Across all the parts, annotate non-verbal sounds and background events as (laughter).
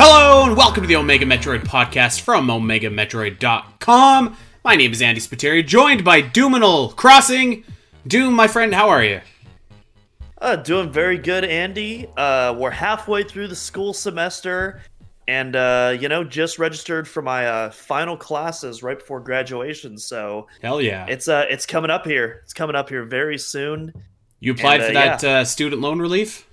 Hello and welcome to the Omega Metroid podcast from OmegaMetroid.com. My name is Andy Spiteri, joined by Doominal Crossing. Doom, my friend, how are you? Uh, doing very good, Andy. Uh, we're halfway through the school semester, and uh, you know, just registered for my uh, final classes right before graduation. So Hell yeah. it's uh, it's coming up here. It's coming up here very soon. you applied and, for uh, that uh, student loan relief?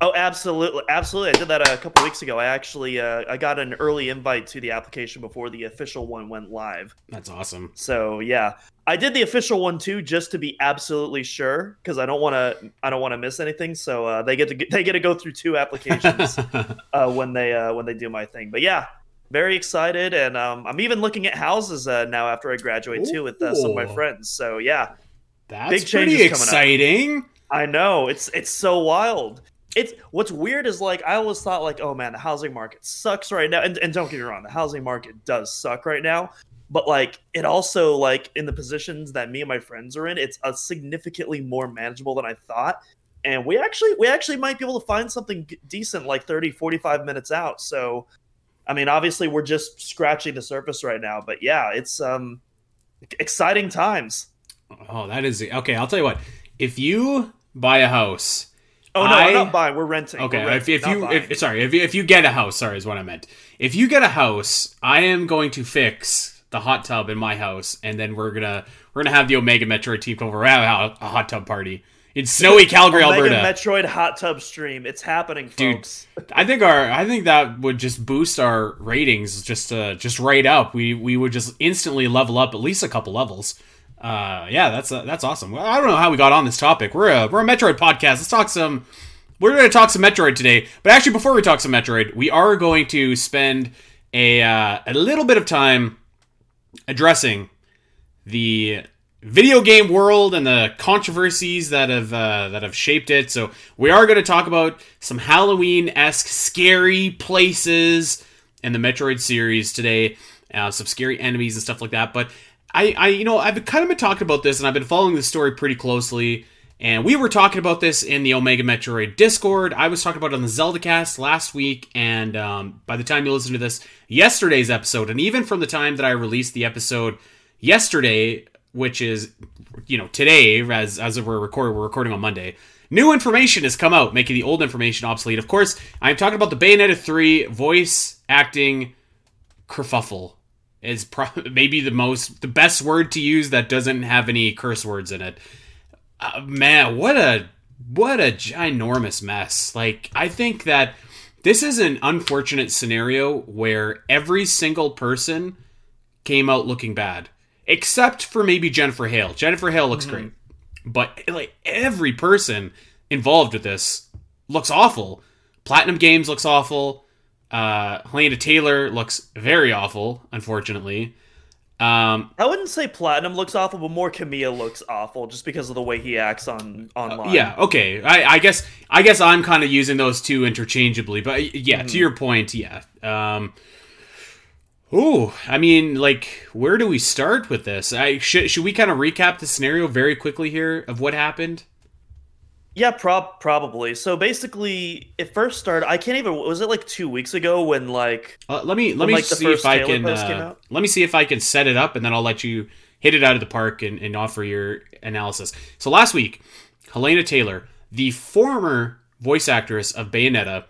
Oh, absolutely, absolutely. I did that a couple weeks ago. I actually uh, I got an early invite to the application before the official one went live. That's awesome. So yeah, I did the official one too, just to be absolutely sure, because I don't want to I don't want to miss anything. So uh, they get to they get to go through two applications (laughs) uh, when they uh, when they do my thing. But yeah, very excited, and um, I'm even looking at houses uh, now after I graduate too with uh, some of my friends. So yeah, That's Big changes pretty coming up. exciting. I know it's it's so wild. It's what's weird is like I always thought like oh man the housing market sucks right now. And, and don't get me wrong the housing market does suck right now. But like it also like in the positions that me and my friends are in it's a significantly more manageable than I thought. And we actually we actually might be able to find something decent like 30 45 minutes out. So I mean obviously we're just scratching the surface right now. But yeah it's um exciting times. Oh, that is okay. I'll tell you what. If you buy a house, oh no I- I'm not buying we're renting okay. We're If, renting, if not you, buying. if, sorry, if if you get a house, sorry, is what I meant. If you get a house, I am going to fix the hot tub in my house, and then we're gonna we're gonna have the Omega Metroid team come over. We're have a, hot tub party in snowy Calgary, Omega Alberta. Metroid hot tub stream. It's happening, Dude, folks. (laughs) I think our I think that would just boost our ratings just uh, just right up. We we would just instantly level up at least a couple levels. Uh, yeah, that's uh, that's awesome. I don't know how we got on this topic. We're a we're a Metroid podcast. Let's talk some. We're going to talk some Metroid today. But actually, before we talk some Metroid, we are going to spend a uh, a little bit of time addressing the video game world and the controversies that have uh, that have shaped it. So we are going to talk about some Halloween esque scary places in the Metroid series today, uh, some scary enemies and stuff like that. But I, I, you know, I've kind of been talking about this, and I've been following this story pretty closely. And we were talking about this in the Omega Metroid Discord. I was talking about it on the Zelda cast last week, and um, by the time you listen to this, yesterday's episode, and even from the time that I released the episode yesterday, which is you know today, as as we're recording, we're recording on Monday. New information has come out, making the old information obsolete. Of course, I'm talking about the Bayonetta 3 voice acting kerfuffle. Is pro- (laughs) maybe the most the best word to use that doesn't have any curse words in it. Uh, man, what a what a ginormous mess. Like I think that this is an unfortunate scenario where every single person came out looking bad, except for maybe Jennifer Hale. Jennifer Hale looks great, but like every person involved with this looks awful. Platinum Games looks awful. Uh, Hellena Taylor looks very awful, unfortunately. Um, I wouldn't say Platinum looks awful, but more Kamiya looks awful just because of the way he acts on online. Uh, yeah, okay. I, I guess I guess I'm kind of using those two interchangeably, but uh, yeah, to your point, yeah. Um, Ooh, I mean, like, where do we start with this? I should should we kind of recap the scenario very quickly here of what happened? Yeah, prob probably. So basically, it first started. I can't even. Was it like two weeks ago when like Uh, let me let When, me like, see if I Taylor can uh, let me see if I can set it up, and then I'll let you hit it out of the park and, and offer your analysis. So last week, Hellena Taylor, the former voice actress of Bayonetta,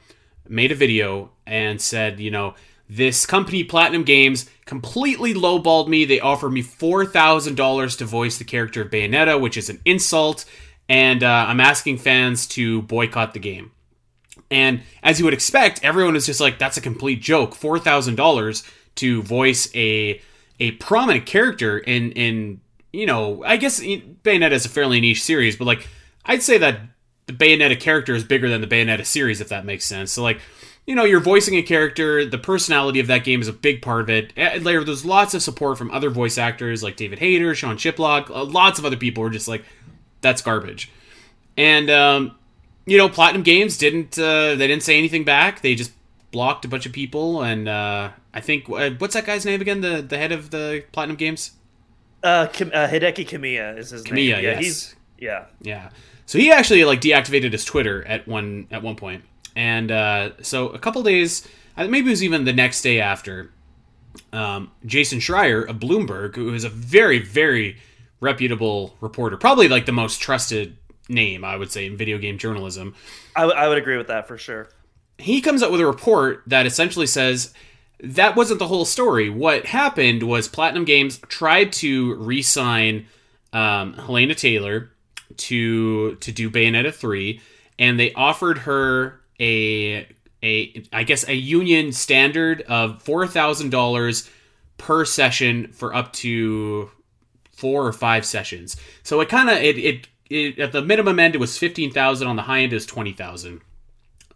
made a video and said, you know, this company Platinum Games completely lowballed me. They offered me four thousand dollars to voice the character of Bayonetta, which is an insult, and uh, I'm asking fans to boycott the game. And as you would expect, everyone is just like, "That's a complete joke." Four thousand dollars to voice a a prominent character in in you know, I guess Bayonetta is a fairly niche series, but like I'd say that the Bayonetta character is bigger than the Bayonetta series, if that makes sense. So like, you know, you're voicing a character. The personality of that game is a big part of it. There, there's lots of support from other voice actors like David Hayter, Sean Chiplock, uh, lots of other people who are just like, that's garbage. And um, you know, Platinum Games didn't uh, they didn't say anything back. They just blocked a bunch of people, and uh, I think uh, what's that guy's name again? The the head of the Platinum Games. uh, Kim, uh Hideki Kamiya is his Kamiya, name. Yeah, yes. he's yeah. Yeah. So he actually like deactivated his Twitter at one at one point. point, and uh, so a couple days maybe it was even the next day after. Um, Jason Schreier of Bloomberg, who is a very, very reputable reporter, probably like the most trusted name, I would say, in video game journalism. I, w- I would agree with that for sure. He comes up with a report that essentially says that wasn't the whole story. What happened was Platinum Games tried to re-sign um, Hellena Taylor to to do Bayonetta three, and they offered her a a I guess a union standard of four thousand dollars per session for up to four or five sessions. So it kind of it, it it at the minimum end it was fifteen thousand. On the high end is twenty thousand.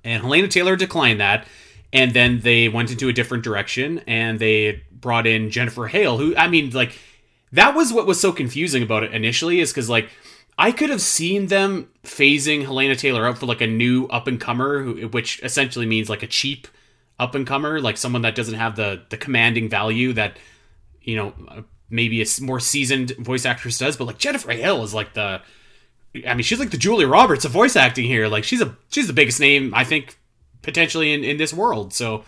And Hellena Taylor declined that, and then they went into a different direction and they brought in Jennifer Hale, who I mean like that was what was so confusing about it initially is because like I could have seen them phasing Hellena Taylor out for like a new up and comer, which essentially means like a cheap up and comer, like someone that doesn't have the the commanding value that you know maybe a more seasoned voice actress does. But like Jennifer Hale is like the, I mean, she's like the Julia Roberts of voice acting here. Like she's a she's the biggest name I think potentially in in this world. So.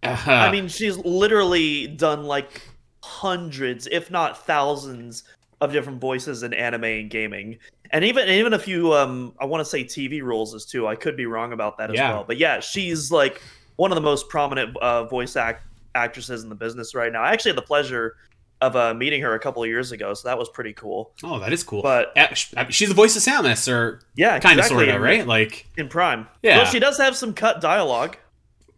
Uh, I mean, she's literally done like hundreds, if not thousands, of different voices in anime and gaming, and even even a few um I want to say TV roles as too. I could be wrong about that as yeah. well, but yeah, she's like one of the most prominent uh, voice act actresses in the business right now. I actually had the pleasure of uh, meeting her a couple of years ago, so that was pretty cool. Oh, that is cool. But she's the voice of Samus, or yeah, kind of sort of right, like in Prime. Yeah, well, she does have some cut dialogue.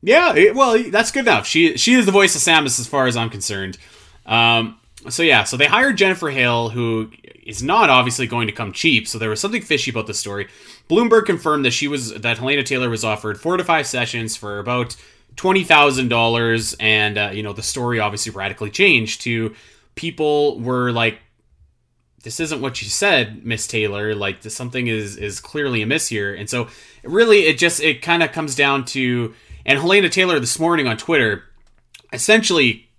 Yeah, it, well, that's good enough. She she is the voice of Samus as far as I'm concerned. Um, so yeah, so they hired Jennifer Hale, who is not obviously going to come cheap. So there was something fishy about the story. Bloomberg confirmed that she was that Hellena Taylor was offered four to five sessions for about twenty thousand dollars, and uh, you know the story obviously radically changed to people were like, "This isn't what you said, Miss Taylor. Like this, something is is clearly amiss here." And so really, it just it kind of comes down to and Hellena Taylor this morning on Twitter essentially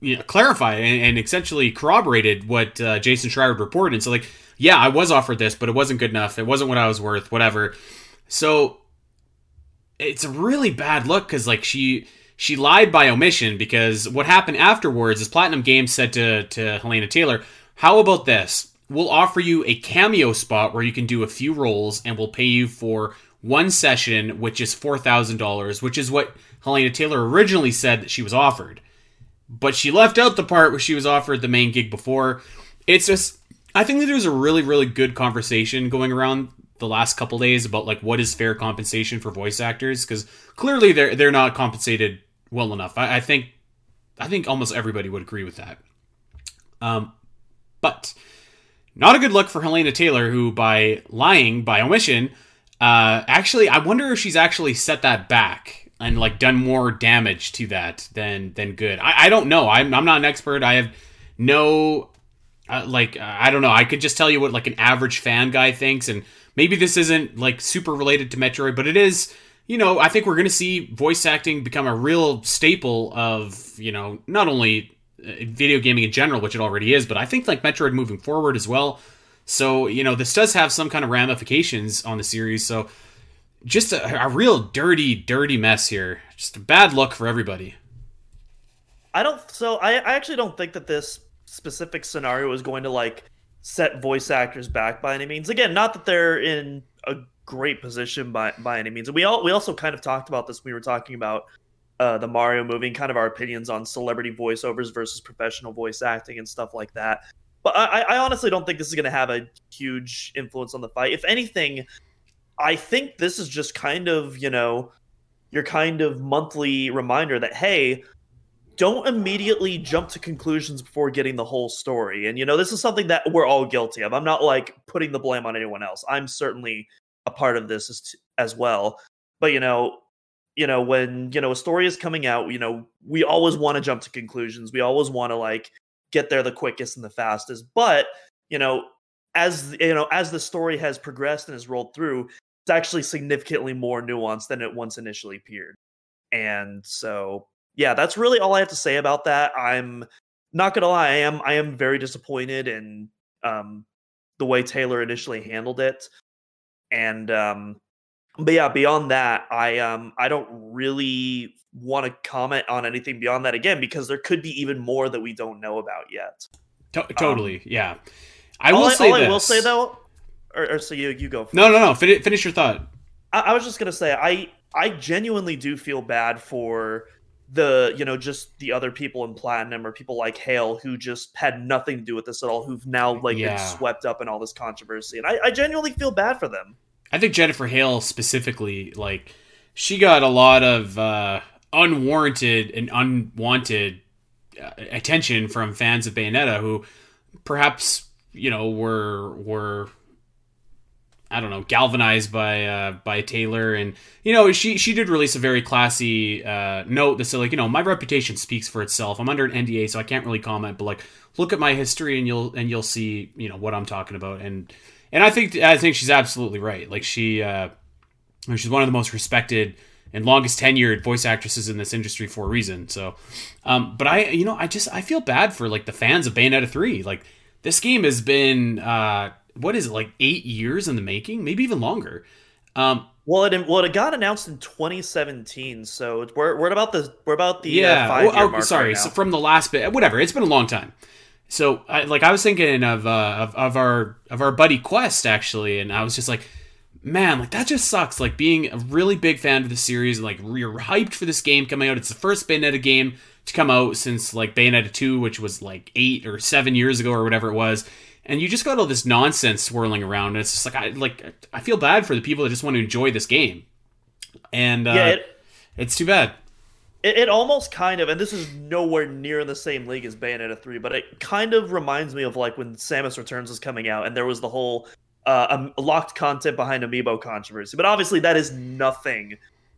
you know, clarified and, and, essentially corroborated what uh, Jason Schreier reported. And so, like, yeah, I was offered this, but it wasn't good enough. It wasn't what I was worth. Whatever. So it's a really bad look because like she she lied by omission because what happened afterwards is Platinum Games said to to Hellena Taylor, "How about this? We'll offer you a cameo spot where you can do a few roles, and we'll pay you for." One session, which is four thousand dollars, which is what Hellena Taylor originally said that she was offered but she left out the part where she was offered the main gig before. It's just I think that there's a really really good conversation going around the last couple days about like what is fair compensation for voice actors because clearly they're they're not compensated well enough. I, I, think I think almost everybody would agree with that. Um, but not a good look for Hellena Taylor, who by lying by omission, uh, actually I wonder if she's actually set that back and like done more damage to that than than good. I, I don't know. I'm I'm not an expert. I have no uh, like I don't know. I could just tell you what like an average fan guy thinks, and maybe this isn't like super related to Metroid, but it is. You know, I think we're going to see voice acting become a real staple of you know not only uh, video gaming in general, which it already is, but I think like Metroid moving forward as well. So you know, this does have some kind of ramifications on the series. So just a, a real dirty, dirty mess here. Just a bad look for everybody. I don't. So I, I actually don't think that this specific scenario is going to like set voice actors back by any means. Again, not that they're in a great position by by any means. We all we also kind of talked about this. When we were talking about uh, the Mario movie, and kind of our opinions on celebrity voiceovers versus professional voice acting and stuff like that. But I, I honestly don't think this is going to have a huge influence on the fight. If anything, I think this is just kind of, you know, your kind of monthly reminder that, hey, don't immediately jump to conclusions before getting the whole story. And, you know, this is something that we're all guilty of. I'm not like putting the blame on anyone else. I'm certainly a part of this as, as well. But, you know, you know, when, you know, a story is coming out, you know, we always want to jump to conclusions. We always want to like get there the quickest and the fastest. But, you know, as you know, as the story has progressed and has rolled through, it's actually significantly more nuanced than it once initially appeared. And so, yeah, that's really all I have to say about that. I'm not gonna lie, I am I am very disappointed in um, the way Taylor initially handled it, and um, but yeah, beyond that, I um I don't really want to comment on anything beyond that again because there could be even more that we don't know about yet. To- totally, um, yeah. I will say all this. I will say though, or, or so you you go. First. No, no, no. Finish, finish your thought. I, I was just gonna say I I genuinely do feel bad for the you know just the other people in platinum or people like hale who just had nothing to do with this at all who've now like yeah. been swept up in all this controversy and I, I genuinely feel bad for them i think jennifer hale specifically like she got a lot of uh unwarranted and unwanted uh, attention from fans of bayonetta who perhaps you know were were I don't know, galvanized by uh, by Taylor, and you know she she did release a very classy uh, note that said like you know my reputation speaks for itself. I'm under an NDA, so I can't really comment, but like look at my history and you'll and you'll see you know what I'm talking about, and and I think I think she's absolutely right. Like she uh, she's one of the most respected and longest tenured voice actresses in this industry for a reason. So, um, but I you know I just I feel bad for like the fans of Bayonetta three. Like this game has been. Uh, what is it like eight years in the making, maybe even longer. Um, well, it well it got announced in 2017, so we're, we're about the we're about the uh, yeah. Uh, five oh, sorry, right so from the last bit, whatever. It's been a long time. So, I, like, I was thinking of, uh, of of our of our buddy Quest actually, and I was just like, man, like that just sucks. Like being a really big fan of the series, and like you're hyped for this game coming out. It's the first Bayonetta game to come out since like Bayonetta 2, which was like eight or seven years ago or whatever it was and you just got all this nonsense swirling around and it's just like i like i feel bad for the people that just want to enjoy this game. And uh, yeah, it, it's too bad. It, it, almost kind of and this is nowhere near in the same league as bayonetta 3 but it kind of reminds me of like when samus returns was coming out and there was the whole uh, um, locked content behind amiibo controversy. But obviously that is nothing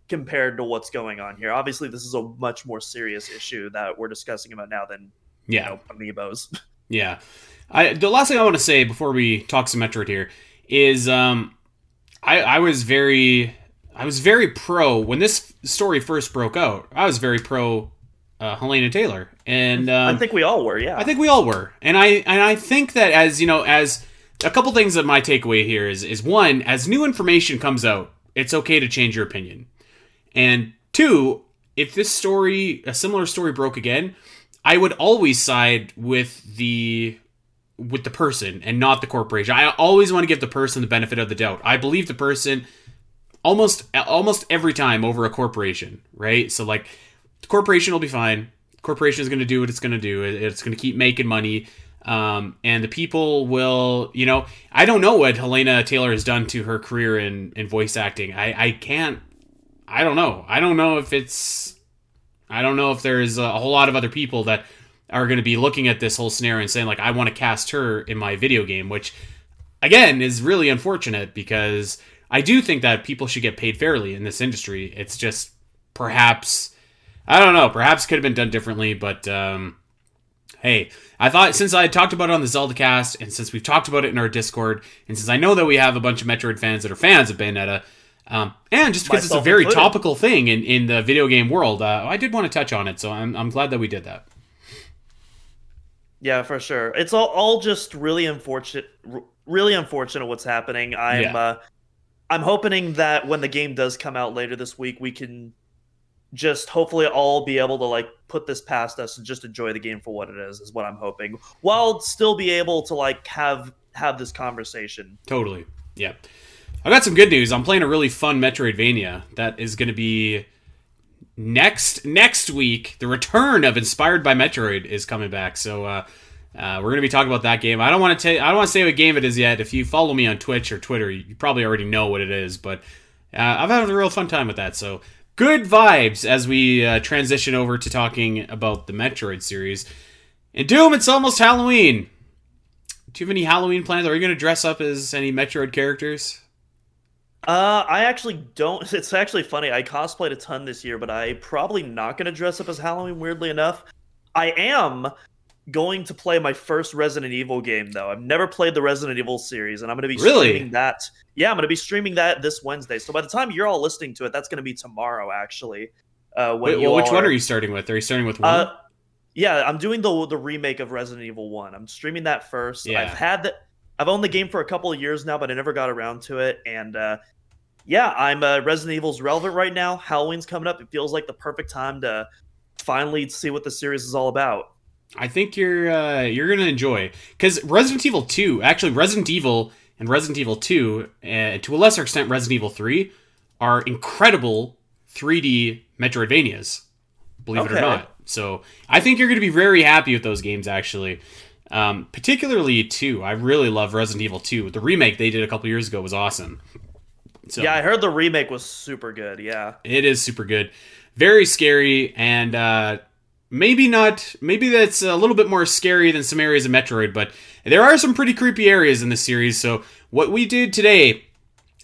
compared to what's going on here. Obviously this is a much more serious issue that we're discussing about now than yeah. you know, amiibos. (laughs) Yeah I, the last thing I want to say before we talk some Metroid here is um, I, I was very I was very pro when this story first broke out. I was very pro uh, Hellena Taylor, and um, I think we all were. Yeah, I think we all were, and I and I think that as you know, as a couple things that my takeaway here is is one, as new information comes out, it's okay to change your opinion, and two, if this story, a similar story broke again, I would always side with the with the person and not the corporation. I always want to give the person the benefit of the doubt. I believe the person almost almost every time over a corporation, right? So like the corporation will be fine. The corporation is going to do what it's going to do. It's going to keep making money. Um, and the people will, you know, I don't know what Hellena Taylor has done to her career in, in voice acting. I, I can't, I don't know. I don't know if it's, I don't know if there's a whole lot of other people that are going to be looking at this whole scenario and saying like I want to cast her in my video game, which again is really unfortunate because I do think that people should get paid fairly in this industry. It's just perhaps I don't know, perhaps could have been done differently, but um, hey, I thought since I talked about it on the Zelda cast and since we've talked about it in our Discord and since I know that we have a bunch of Metroid fans that are fans of Bayonetta, um, and just because it's a very included. topical thing in, in the video game world, uh, I did want to touch on it, so I'm, I'm glad that we did that. Yeah, for sure. It's all, all just really unfortunate really unfortunate what's happening. I'm yeah. uh, I'm hoping that when the game does come out later this week, we can just hopefully all be able to like put this past us and just enjoy the game for what it is is what I'm hoping. While still be able to like have have this conversation. Totally. Yeah. I got some good news. I'm playing a really fun Metroidvania that is going to be next next week the return of inspired by metroid is coming back. So uh, uh, we're going to be talking about that game. I don't want to tell i don't want to say what game it is yet. If you follow me on twitch or twitter you probably already know what it is but uh, i've had a real fun time with that. So good vibes as we uh, transition over to talking about the metroid series. And doom it's almost halloween. Do you have any halloween plans? Are you going to dress up as any metroid characters uh, I actually don't. (laughs) It's actually funny. I cosplayed a ton this year, but I probably not going to dress up as Halloween. Weirdly enough, I am going to play my first Resident Evil game though. I've never played the Resident Evil series, and I'm going to be really? streaming that. Yeah, I'm going to be streaming that this Wednesday. So by the time you're all listening to it, that's going to be tomorrow, actually. Uh, Wait, well, which are, one are you starting with? Are you starting with one? Uh, yeah, I'm doing the the remake of Resident Evil One. I'm streaming that first. Yeah. I've had that. I've owned the game for a couple of years now, but I never got around to it. And uh, yeah, I'm uh, Resident Evil's relevant right now. Halloween's coming up. It feels like the perfect time to finally see what the series is all about. I think you're uh, you're gonna enjoy because Resident Evil Two, actually Resident Evil and Resident Evil Two, uh, to a lesser extent Resident Evil Three, are incredible 3D Metroidvanias. Believe it or not. So I think you're gonna be very happy with those games actually. Um, particularly two. I really love Resident Evil Two. The remake they did a couple years ago was awesome. So Yeah, I heard the remake was super good. Yeah. it is super good. Very scary and uh maybe not maybe that's a little bit more scary than some areas of Metroid, but there are some pretty creepy areas in this series. So what we did today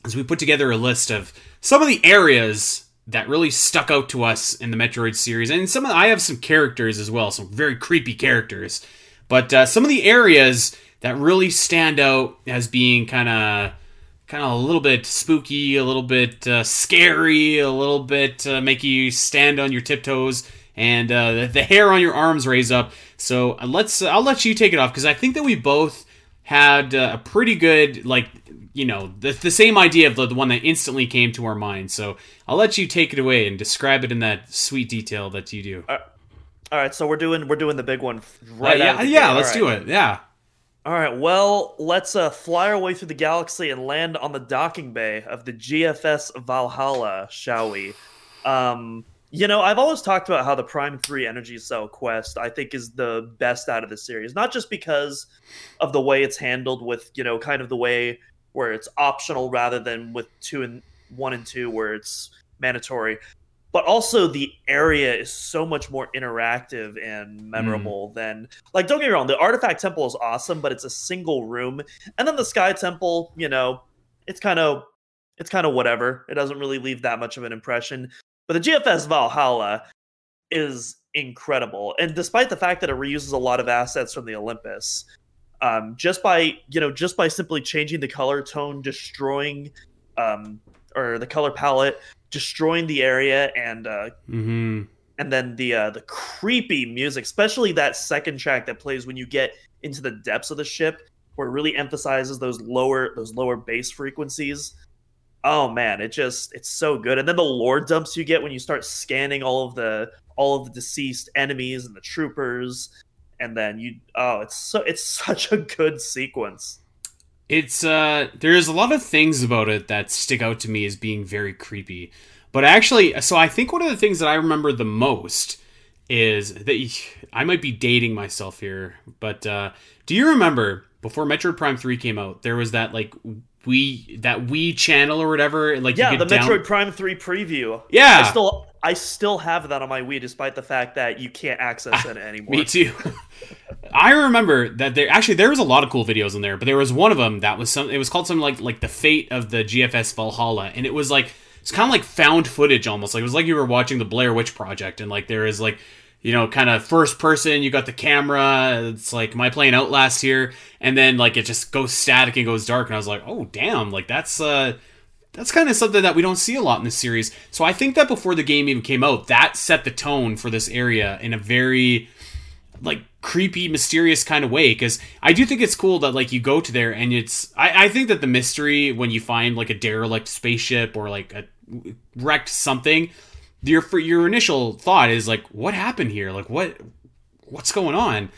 is we put together a list of some of the areas that really stuck out to us in the Metroid series, and some of, I have some characters as well, some very creepy characters. But uh, some of the areas that really stand out as being kind of kind of a little bit spooky, a little bit uh, scary, a little bit uh, make you stand on your tiptoes, and uh, the, the hair on your arms raise up. So uh, let's I'll let you take it off because I think that we both had uh, a pretty good like you know the, the same idea of the, the one that instantly came to our mind. So I'll let you take it away and describe it in that sweet detail that you do. All right, so we're doing we're doing the big one right Uh, yeah, yeah, gate. let's All do it. Yeah. All right, well, let's uh, fly our way through the galaxy and land on the docking bay of the GFS Valhalla, shall we? Um, you know, I've always talked about how the Prime 3 Energy Cell quest I think is the best out of the series, not just because of the way it's handled with, you know, kind of the way where it's optional rather than with 2 and 1 and 2 where it's mandatory, but also the area is so much more interactive and memorable than like don't get me wrong the artifact temple is awesome but it's a single room and then the sky temple you know it's kind of it's kind of whatever. It doesn't really leave that much of an impression. But the gfs valhalla is incredible and despite the fact that it reuses a lot of assets from the olympus um, just by you know just by simply changing the color tone destroying um, or the color palette destroying the area and uh, Mm-hmm. and then the uh, the creepy music, especially that second track that plays when you get into the depths of the ship, where it really emphasizes those lower those lower bass frequencies. Oh man, it just it's so good. And then the lore dumps you get when you start scanning all of the all of the deceased enemies and the troopers, and then you oh it's so it's (laughs) such a good sequence. It's uh there's a lot of things about it that stick out to me as being very creepy. But actually, so I think one of the things that I remember the most is that I might be dating myself here, but uh do you remember before Metroid Prime 3 came out, there was that like we that Wii channel or whatever, like Yeah, the down- Metroid Prime Three preview. Yeah. I still I still have that on my Wii, despite the fact that you can't access it anymore. Me too. (laughs) I remember that there actually there was a lot of cool videos in there, but there was one of them that was some. It was called something like like the fate of the GFS Valhalla, and it was like it's kind of like found footage almost. Like it was like you were watching the Blair Witch Project, and like there is like you know kind of first person. You got the camera. It's like my I playing Outlast here? And then like it just goes static and goes dark, and I was like, oh damn, like that's uh that's kind of something that we don't see a lot in this series. So I think that before the game even came out, that set the tone for this area in a very like creepy, mysterious kind of way. Because I do think it's cool that like you go to there and it's. I, I think that the mystery when you find like a derelict spaceship or like a wrecked something, your for your initial thought is like, what happened here? Like what what's going on?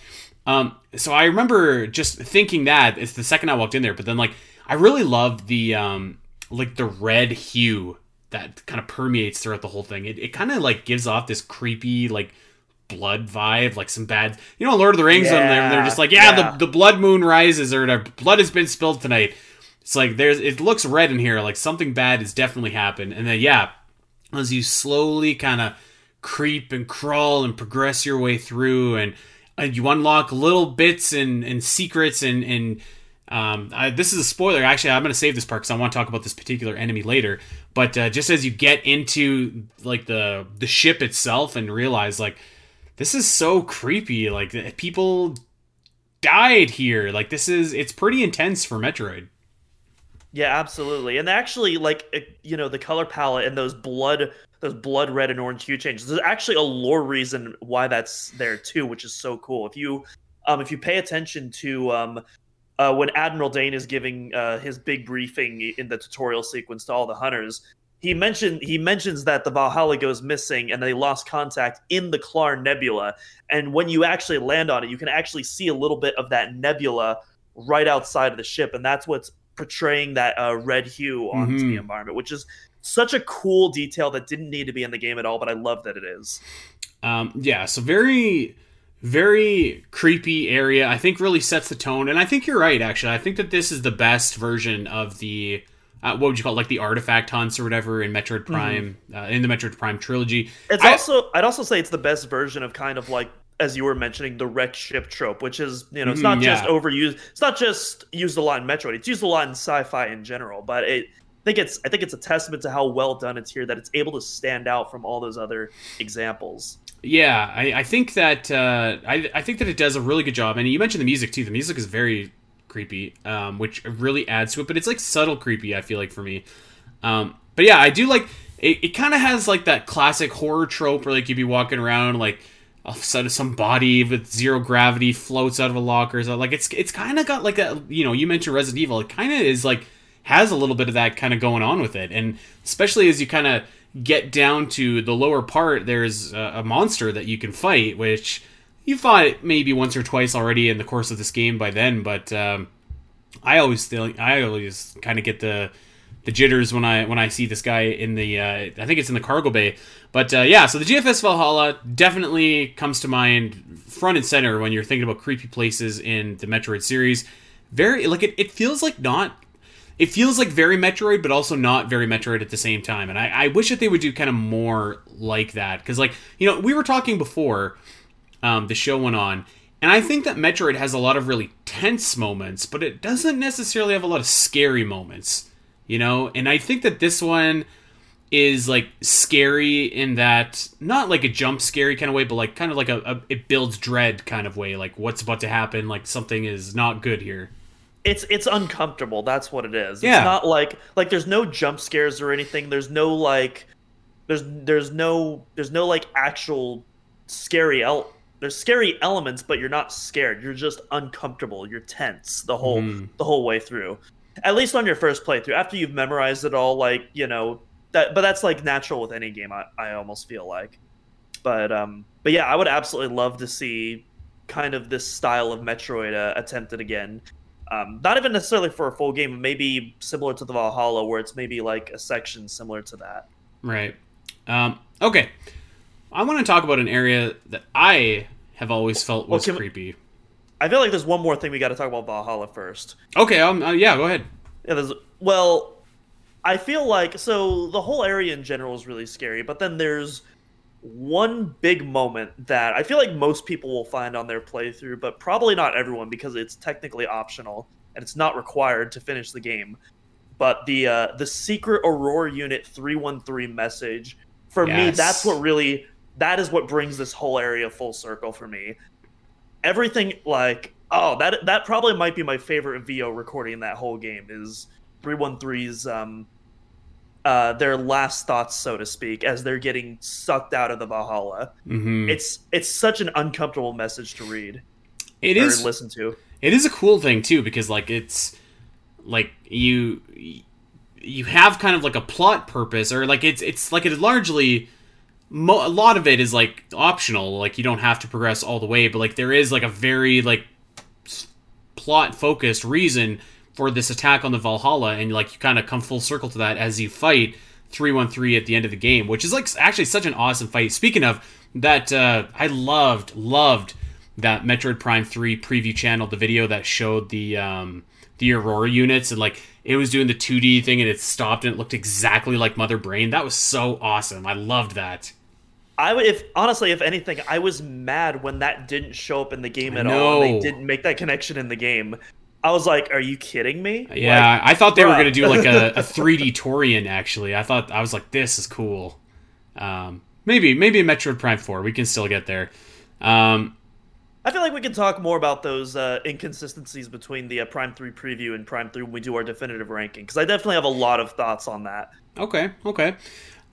Um, so I remember just thinking that it's the second I walked in there, but then like I really love the um like the red hue that kind of permeates throughout the whole thing. It, it kind of like gives off this creepy like blood vibe, like some bad you know Lord of the Rings when they're, they're just like yeah, Yeah. the the blood moon rises or the blood has been spilled tonight. It's like there's it looks red in here, like something bad has definitely happened. And then yeah, as you slowly kind of creep and crawl and progress your way through and, and you unlock little bits and, and secrets and, and um, I, this is a spoiler actually i'm going to save this part because i want to talk about this particular enemy later but uh, just as you get into like the the ship itself and realize like this is so creepy like people died here like this is it's pretty intense for metroid Yeah, absolutely. And actually, like you know, the color palette and those blood, those blood red and orange hue changes. There's actually a lore reason why that's there too, which is so cool. If you, um, if you pay attention to um, uh, when Admiral Dane is giving uh, his big briefing in the tutorial sequence to all the hunters, he mentioned he mentions that the Valhalla goes missing and they lost contact in the Klar Nebula. And when you actually land on it, you can actually see a little bit of that nebula right outside of the ship, and that's what's portraying that uh, red hue onto Mhm. the environment, which is such a cool detail that didn't need to be in the game at all, but I love that it is. Um, yeah, so very, very creepy area. I think really sets the tone, and I think you're right. Actually, I think that this is the best version of the uh, what would you call it, like the artifact hunts or whatever in Metroid Prime uh, in the Metroid Prime trilogy. It's I- also I'd also say it's the best version of kind of like as you were mentioning the wrecked ship trope, which is you know it's not Mhm, just overused. It's not just used a lot in Metroid. It's used a lot in sci-fi in general. But it I think it's I think it's a testament to how well done it's here that it's able to stand out from all those other examples. Yeah, I, I think that uh, I, I think that it does a really good job. And you mentioned the music too. The music is very creepy, um, which really adds to it. But it's like subtle creepy. I feel like for me. Um, but yeah, I do like it. It kind of has like that classic horror trope where like you'd be walking around like all of a sudden some body with zero gravity floats out of a locker. So like it's it's kind of got like a you know you mentioned Resident Evil. It kind of is like has a little bit of that kind of going on with it, and especially as you kind of get down to the lower part, there's a, a monster that you can fight, which you fought it maybe once or twice already in the course of this game by then, but um, I always feel I always kind of get the the jitters when I when I see this guy in the uh, I think it's in the cargo bay. But uh, yeah, so the GFS Valhalla definitely comes to mind front and center when you're thinking about creepy places in the Metroid series. Very like it, it feels like not it feels like very Metroid, but also not very Metroid at the same time. And I, I wish that they would do kind of more like that because like you know we were talking before um, the show went on. And I think that Metroid has a lot of really tense moments, but it doesn't necessarily have a lot of scary moments, you know? And I think that this one is like scary in that not like a jump scary kind of way, but like kind of like a, a it builds dread kind of way, like what's about to happen, like something is not good here. It's it's uncomfortable. That's what it is. Yeah. It's not like like there's no jump scares or anything. There's no like there's there's no there's no like actual scary el- there's scary elements, but you're not scared. You're just uncomfortable. You're tense the whole Mhm. the whole way through. At least on your first playthrough. After you've memorized it all, like you know that. But that's like natural with any game. I, I almost feel like. But um, but yeah, I would absolutely love to see kind of this style of Metroid uh, attempted again. Um, not even necessarily for a full game, maybe similar to the Valhalla, where it's maybe like a section similar to that. Right. Um, okay. I want to talk about an area that I have always felt was can- creepy. I feel like there's one more thing we got to talk about Valhalla first. Okay, um, uh, yeah, go ahead. Yeah, there's well, I feel like so the whole area in general is really scary, but then there's one big moment that I feel like most people will find on their playthrough, but probably not everyone because it's technically optional and it's not required to finish the game. But the uh, the secret Aurora Unit 313 message for me, that's what really that is what brings this whole area full circle for me. Everything like oh that that probably might be my favorite VO recording in that whole game is 313's um uh their last thoughts so to speak as they're getting sucked out of the Valhalla. hmm It's it's such an uncomfortable message to read It or is. listen to. It is a cool thing too because like it's like you you have kind of like a plot purpose or like it's it's like it largely mo- a lot of it is like optional like you don't have to progress all the way but like there is like a very like plot focused reason for this attack on the Valhalla and like you kind of come full circle to that as you fight 313 at the end of the game which is like actually such an awesome fight. Speaking of that uh I loved loved that Metroid Prime 3 preview channel the video that showed the um the Aurora units and like it was doing the 2D thing and it stopped and it looked exactly like Mother Brain. That was so awesome. I loved that I would, if honestly, if anything, I was mad when that didn't show up in the game at all. They didn't make that connection in the game. I was like, "Are you kidding me?" Yeah, I thought they were gonna do like a, a 3D (laughs) Tourian. Actually, I thought I was like, this is cool. Um, maybe maybe Metroid Prime Four, we can still get there. Um, I feel like we can talk more about those uh, inconsistencies between the uh, Prime Three preview and Prime Three when we do our definitive ranking because I definitely have a lot of thoughts on that. okay, okay.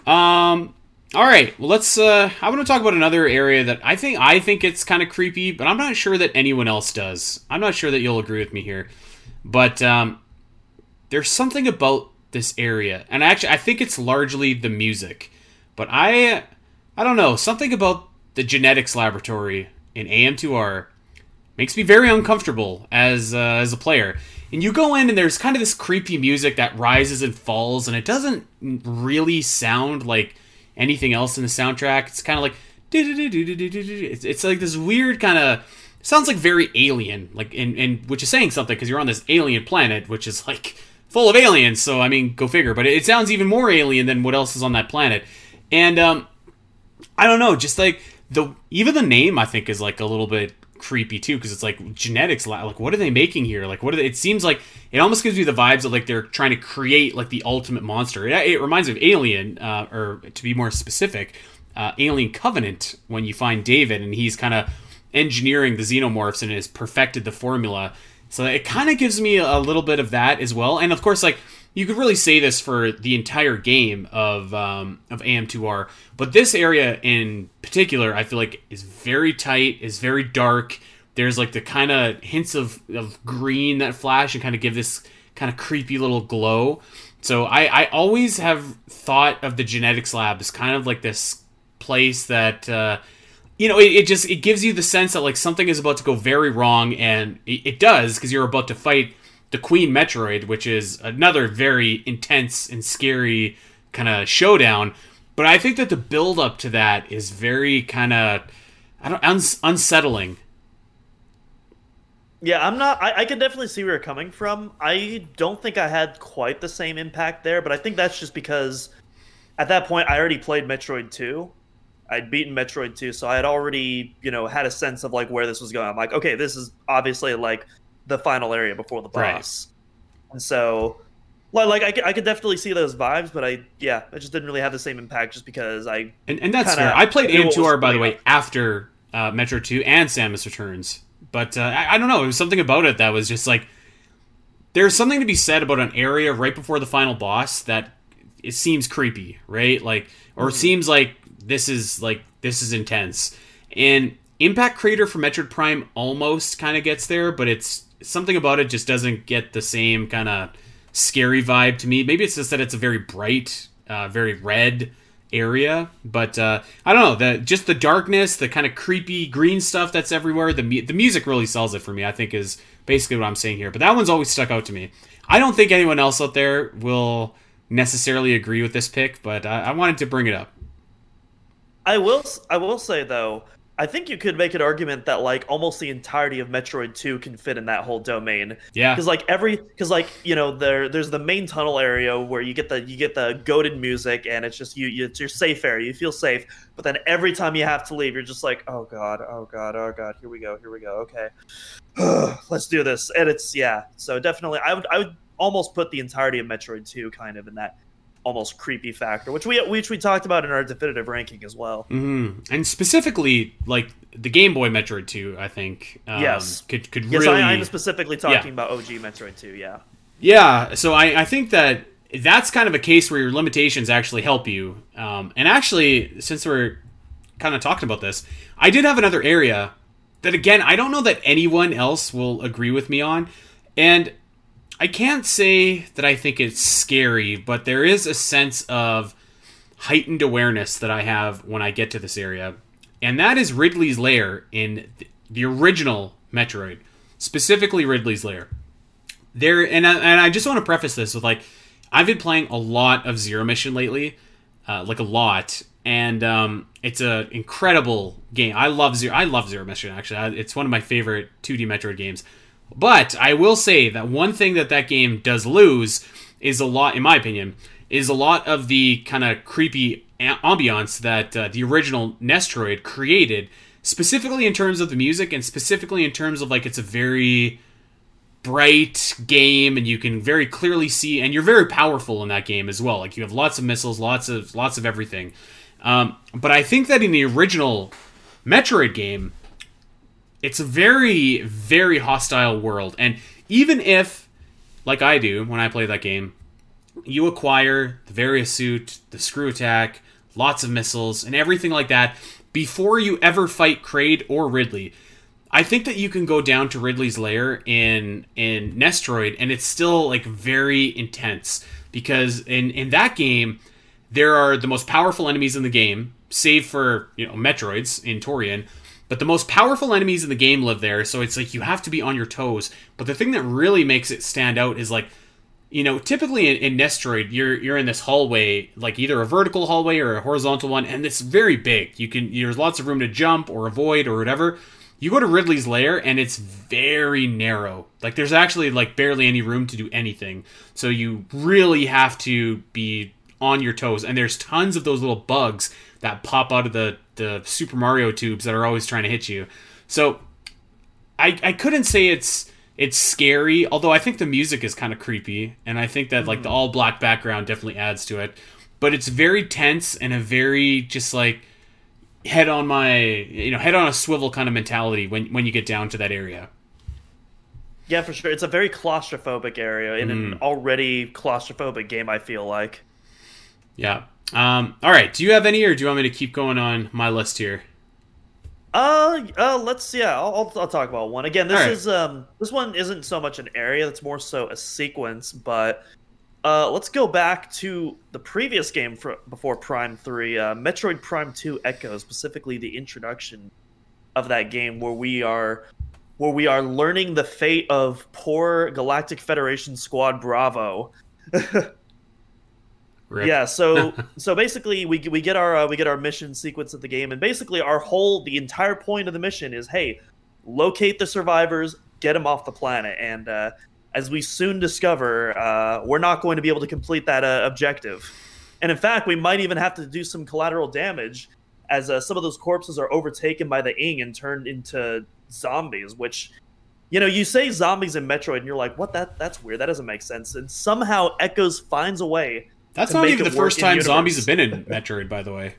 Um, all right. Well, let's. Uh, I want to talk about another area that I think I think it's kind of creepy, but I'm not sure that anyone else does. I'm not sure that you'll agree with me here. But um, there's something about this area, and actually, I think it's largely the music. But I, I don't know, something about the genetics laboratory in AM2R makes me very uncomfortable as uh, as a player. And you go in and there's kind of this creepy music that rises and falls, and it doesn't really sound like anything else in the soundtrack. It's kind of like it's, it's like this weird kind of sounds like very alien, like in, in which is saying something because you're on this alien planet, which is like full of aliens. So I mean, go figure. But it, sounds even more alien than what else is on that planet. And um, I don't know, just like the even the name I think is like a little bit creepy too because it's like genetics like what are they making here? Like what are they, it seems like it almost gives me the vibes of like they're trying to create like the ultimate monster. It, it reminds me of alien uh, or to be more specific uh, alien covenant when you find david and he's kind of engineering the xenomorphs and has perfected the formula. So it kind of gives me a little bit of that as well. And of course like you could really say this for the entire game of um, of AM2R, but this area in particular, I feel like is very tight, is very dark. There's like the kind of hints of, of green that flash and kind of give this kind of creepy little glow. So I, I always have thought of the genetics lab as kind of like this place that uh, you know it, it, just it gives you the sense that like something is about to go very wrong, and it, it does because you're about to fight the Queen Metroid, which is another very intense and scary kind of showdown. But I think that the build up to that is very kind of I don't uns- unsettling. Yeah, I'm not. I, I can definitely see where you're coming from. I don't think I had quite the same impact there, but I think that's just because at that point I already played Metroid 2. I'd beaten Metroid 2, so I had already, you know, had a sense of like where this was going. I'm like, okay, this is obviously like the final area before the boss. Right. And so, well, like, I, I could definitely see those vibes, but I, yeah, I just didn't really have the same impact just because I. And, and that's fair. I played AM2R, by the way, after uh, Metro 2 and Samus Returns. But uh, I, I don't know. It was something about it that was just like. There's something to be said about an area right before the final boss that it seems creepy, right? Like, or mm-hmm. seems like this is like this is intense. And Impact Crater for Metroid Prime almost kind of gets there, but it's something about it just doesn't get the same kind of scary vibe to me. Maybe it's just that it's a very bright, uh, very red area, but uh, I don't know. The just the darkness, the kind of creepy green stuff that's everywhere. The the music really sells it for me. I think is basically what I'm saying here. But that one's always stuck out to me. I don't think anyone else out there will necessarily agree with this pick, but I, I wanted to bring it up. I will. I will say though, I think you could make an argument that like almost the entirety of Metroid 2 can fit in that whole domain. Yeah. Because like every because like you know there there's the main tunnel area where you get the you get the goaded music and it's just you, you it's your safe area. You feel safe. But then every time you have to leave you're just like oh god oh god oh god here we go here we go okay. (sighs) Let's do this. And it's yeah. So definitely I would I would almost put the entirety of Metroid 2 kind of in that almost creepy factor, which we which we talked about in our definitive ranking as well. Mm-hmm. And specifically, like the Game Boy Metroid Two, I think. Um, yes, could could yes, really. I, am specifically talking yeah. about OG Metroid Two. Yeah. Yeah. So I I think that that's kind of a case where your limitations actually help you. Um, and actually, since we're kind of talking about this, I did have another area that again I don't know that anyone else will agree with me on, and I can't say that I think it's scary, but there is a sense of heightened awareness that I have when I get to this area. And that is Ridley's Lair in the original Metroid, specifically Ridley's Lair. There and I, and I just want to preface this with like I've been playing a lot of Zero Mission lately, uh, like a lot, and um, it's an incredible game. I love Zero. I love Zero Mission actually. It's one of my favorite 2D Metroid games. But I will say that one thing that that game does lose is a lot, in my opinion, is a lot of the kind of creepy ambiance that uh, the original Nestroid created, specifically in terms of the music and specifically in terms of like it's a very bright game and you can very clearly see and you're very powerful in that game as well. Like you have lots of missiles lots of lots of everything. Um, but i think that in the original metroid game it's a very very hostile world and even if like i do when i play that game you acquire the various suit the screw attack lots of missiles and everything like that before you ever fight kraid or ridley I think that you can go down to Ridley's lair in in Nestroid, and it's still like very intense because in in that game there are the most powerful enemies in the game, save for you know Metroids in Tourian. But the most powerful enemies in the game live there, so it's like you have to be on your toes. But the thing that really makes it stand out is like you know, typically in, in Nestroid, you're you're in this hallway, like either a vertical hallway or a horizontal one, and it's very big. You can there's lots of room to jump or avoid or whatever. You go to Ridley's lair and it's very narrow. Like there's actually like barely any room to do anything. So you really have to be on your toes. And there's tons of those little bugs that pop out of the the Super Mario tubes that are always trying to hit you. So I I couldn't say it's it's scary, although I think the music is kind of creepy, and I think that like the hmm. all black background definitely adds to it. But it's very tense and a very just like head on my you know head on a swivel kind of mentality when when you get down to that area. Yeah, for sure. It's a very claustrophobic area in an hmm. already claustrophobic game. I feel like. Yeah. Um, all right. Do you have any, or do you want me to keep going on my list here? Uh, uh, let's yeah, I'll, I'll, I'll talk about one again. This Alright. is um, this one isn't so much an area; it's more so a sequence. But uh, let's go back to the previous game for, before Prime Three, uh, Metroid Prime Two Echo, specifically the introduction of that game, where we are where we are learning the fate of poor Galactic Federation Squad Bravo. (laughs) Rip. Yeah, so (laughs) so basically we we get our uh, we get our mission sequence of the game, and basically our whole the entire point of the mission is hey, locate the survivors, get them off the planet, and uh, as we soon discover, uh, we're not going to be able to complete that uh, objective, and in fact, we might even have to do some collateral damage as uh, some of those corpses are overtaken by the Ing and turned into zombies, which. You know, you say zombies in Metroid, and you're like, "What? That that's weird. That doesn't make sense." And somehow Echoes finds a way That's not even the first time universe. zombies have been in (laughs) Metroid, by the way.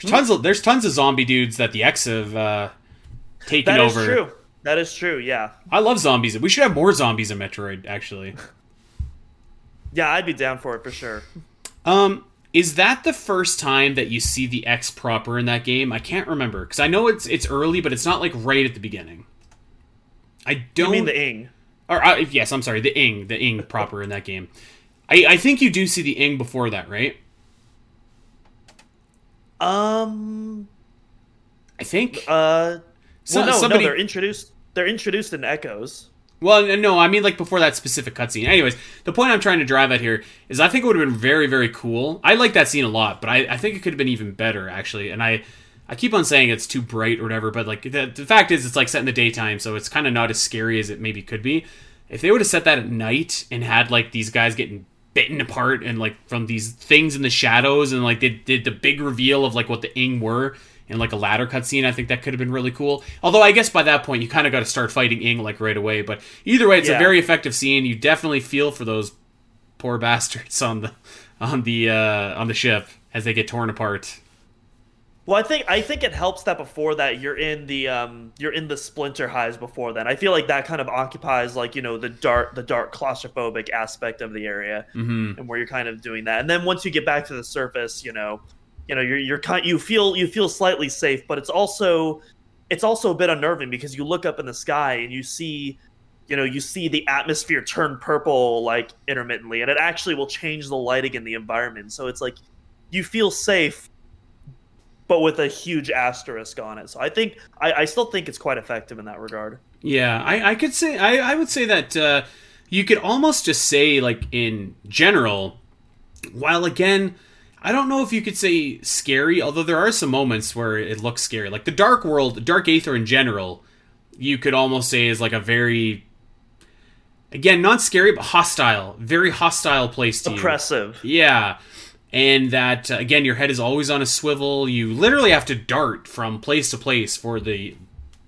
There's tons of there's tons of zombie dudes that the X have uh, taken That is over. true. That is true. Yeah. I love zombies. We should have more zombies in Metroid, actually. (laughs) Yeah, I'd be down for it for sure. Um, is that the first time that you see the X proper in that game? I can't remember because I know it's it's early, but it's not like right at the beginning. I don't mean the Ing? or uh, yes, I'm sorry, the Ing, the Ing proper in that game. I I think you do see the Ing before that, right? Um. I think. Uh. So- well, no, somebody- no. They're introduced. They're introduced in Echoes. Well, no, I mean like before that specific cutscene. Anyways, the point I'm trying to drive at here is I think it would have been very, very cool. I like that scene a lot, but I, I think it could have been even better actually. And I, I keep on saying it's too bright or whatever, but like the, the fact is, it's like set in the daytime, so it's kind of not as scary as it maybe could be. If they would have set that at night and had like these guys getting bitten apart and like from these things in the shadows and like they did the big reveal of like what the Ing were in like a ladder cutscene. I think that could have been really cool. Although I guess by that point you kind of got to start fighting Ing like right away. But either way, it's a very effective scene. You definitely feel for those poor (laughs) bastards on the on the uh, on the ship as they get torn apart. Well, I think I think it helps that before that you're in the um you're in the splinter highs before then. I feel like that kind of occupies like you know the dark the dark claustrophobic aspect of the area, hmm and where you're kind of doing that. And then once you get back to the surface, you know, you know you're you're kind you feel you feel slightly safe, but it's also it's also a bit unnerving because you look up in the sky and you see you know you see the atmosphere turn purple like intermittently and it actually will change the lighting in the environment so it's like you feel safe but with a huge asterisk on it so i think i, I still think it's quite effective in that regard Yeah, I, I could say I, I would say that uh, you could almost just say like in general. While again, I don't know if you could say scary, although there are some moments where it looks scary. Like the Dark World, Dark Aether in general, you could almost say is like a very again not scary but hostile, very hostile place to you. oppressive Yeah. And that, uh, again, your head is always on a swivel. You literally have to dart from place to place for the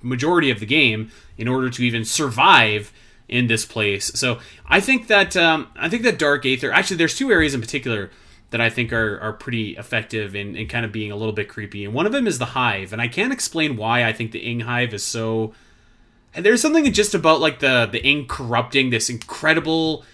majority of the game in order to even survive in this place. So I think that um, I think that Dark Aether. Actually, there's two areas in particular that I think are, are pretty effective in, in kind of being a little bit creepy. And one of them is the Hive, and I can't explain why I think the Ing Hive is so. There's something just about like the the Ing corrupting this incredible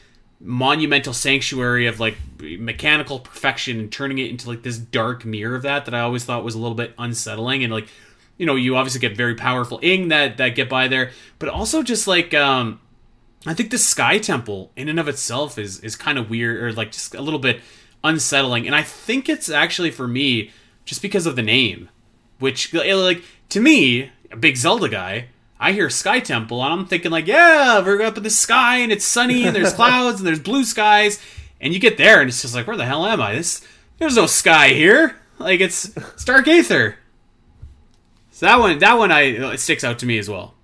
monumental sanctuary of like mechanical perfection and turning it into like this dark mirror of that that I always thought was a little bit unsettling and like you know, you obviously get very powerful ing that that get by there, but also just like um I think the Sky Temple in and of itself is is kind of weird or like just a little bit unsettling, and I think it's actually for me just because of the name, which like to me, a big Zelda guy, I hear Sky Temple and I'm thinking like, yeah, we're up in the sky and it's sunny and there's (laughs) clouds and there's blue skies, and you get there and it's just like, where the hell am I? This there's no sky here. Like it's, Dark Aether. So that one, that one, I it sticks out to me as well.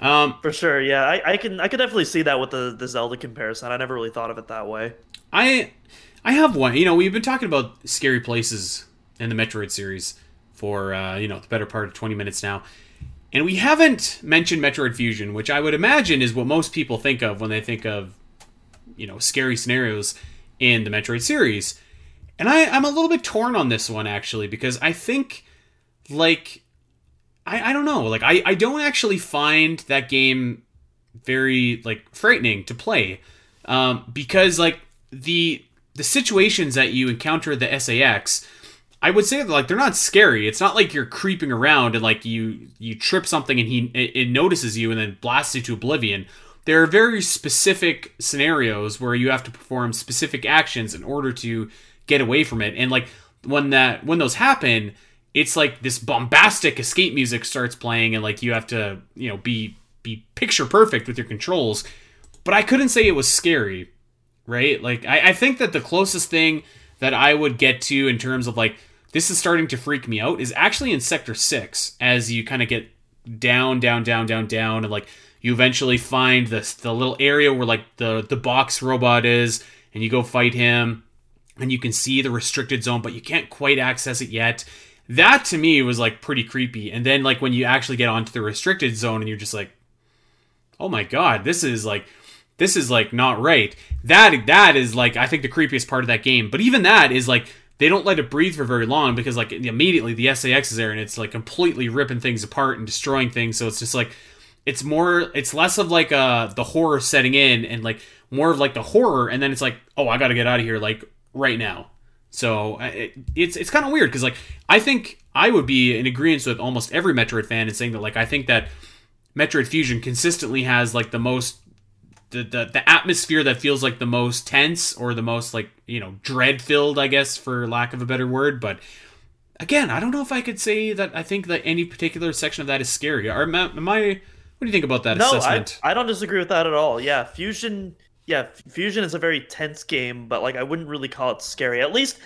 Um, For sure, yeah, I, I can I can definitely see that with the the Zelda comparison. I never really thought of it that way. I I have one. You know, we've been talking about scary places in the Metroid series for uh, you know the better part of twenty minutes now, and we haven't mentioned Metroid Fusion, which I would imagine is what most people think of when they think of you know scary scenarios in the Metroid series. And I, I'm a little bit torn on this one actually because I think like I, I don't know. Like I, I don't actually find that game very like frightening to play. Um, because like the the situations that you encounter the SA-X, I would say like they're not scary. It's not like you're creeping around and like you you trip something and he it, it notices you and then blasts you to oblivion. There are very specific scenarios where you have to perform specific actions in order to get away from it. And like when that when those happen, it's like this bombastic escape music starts playing and like you have to you know be be picture perfect with your controls but i couldn't say it was scary right like I, I think that the closest thing that i would get to in terms of like this is starting to freak me out is actually in sector 6 as you kind of get down down down down down and like you eventually find the, the little area where like the the box robot is and you go fight him and you can see the restricted zone but you can't quite access it yet that to me was like pretty creepy. And then like when you actually get onto the restricted zone and you're just like, oh my god, this is like this is like not right. That that is like I think the creepiest part of that game. But even that is like they don't let it breathe for very long because like immediately the SA-X is there and it's like completely ripping things apart and destroying things. So it's just like it's more it's less of like uh the horror setting in and like more of like the horror and then it's like oh I got to get out of here like right now. So it, it's it's kind of weird because like I think I would be in agreement with almost every Metroid fan in saying that like I think that Metroid Fusion consistently has like the most the, the, the atmosphere that feels like the most tense or the most like you know dread filled I guess for lack of a better word but again I don't know if I could say that I think that any particular section of that is scary or am am I what do you think about that no, assessment? I, I don't disagree with that at all. Yeah, Fusion yeah, Fusion is a very tense game, but like I wouldn't really call it scary. At least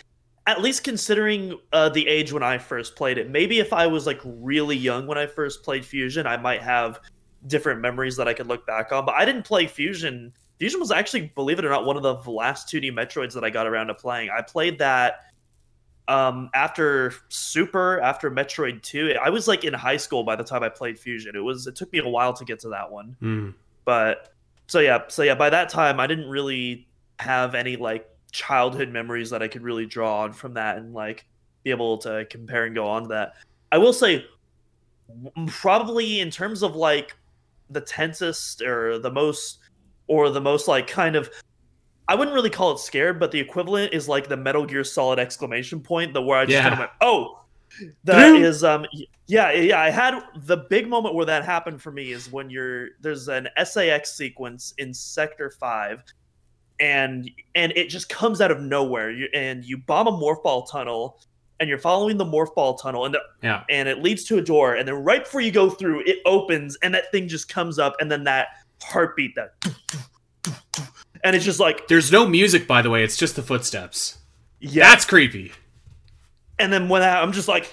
at least considering uh, the age when I first played it. Maybe if I was like really young when I first played Fusion, I might have different memories that I could look back on. But I didn't play Fusion. Fusion was actually, believe it or not, one of the last 2D Metroids that I got around to playing. I played that um, after Super, after Metroid 2. I was like in high school by the time I played Fusion. It was it took me a while to get to that one. Mm. But so yeah, so yeah, by that time I didn't really have any like childhood memories that I could really draw on from that and like be able to compare and go on to that. I will say probably in terms of like the tensest or the most or the most like kind of I wouldn't really call it scared, but the equivalent is like the Metal Gear Solid exclamation point, the where I just yeah. kind of went, "Oh, that is um yeah yeah i had the big moment where that happened for me is when you're there's an SA-X sequence in sector 5 and and it just comes out of nowhere you, and you bomb a morph ball tunnel and you're following the morph ball tunnel and the, yeah and it leads to a door and then right before you go through it opens and that thing just comes up and then that heartbeat that and it's just like there's no music by the way it's just the footsteps yeah that's creepy and then when I, I'm just like,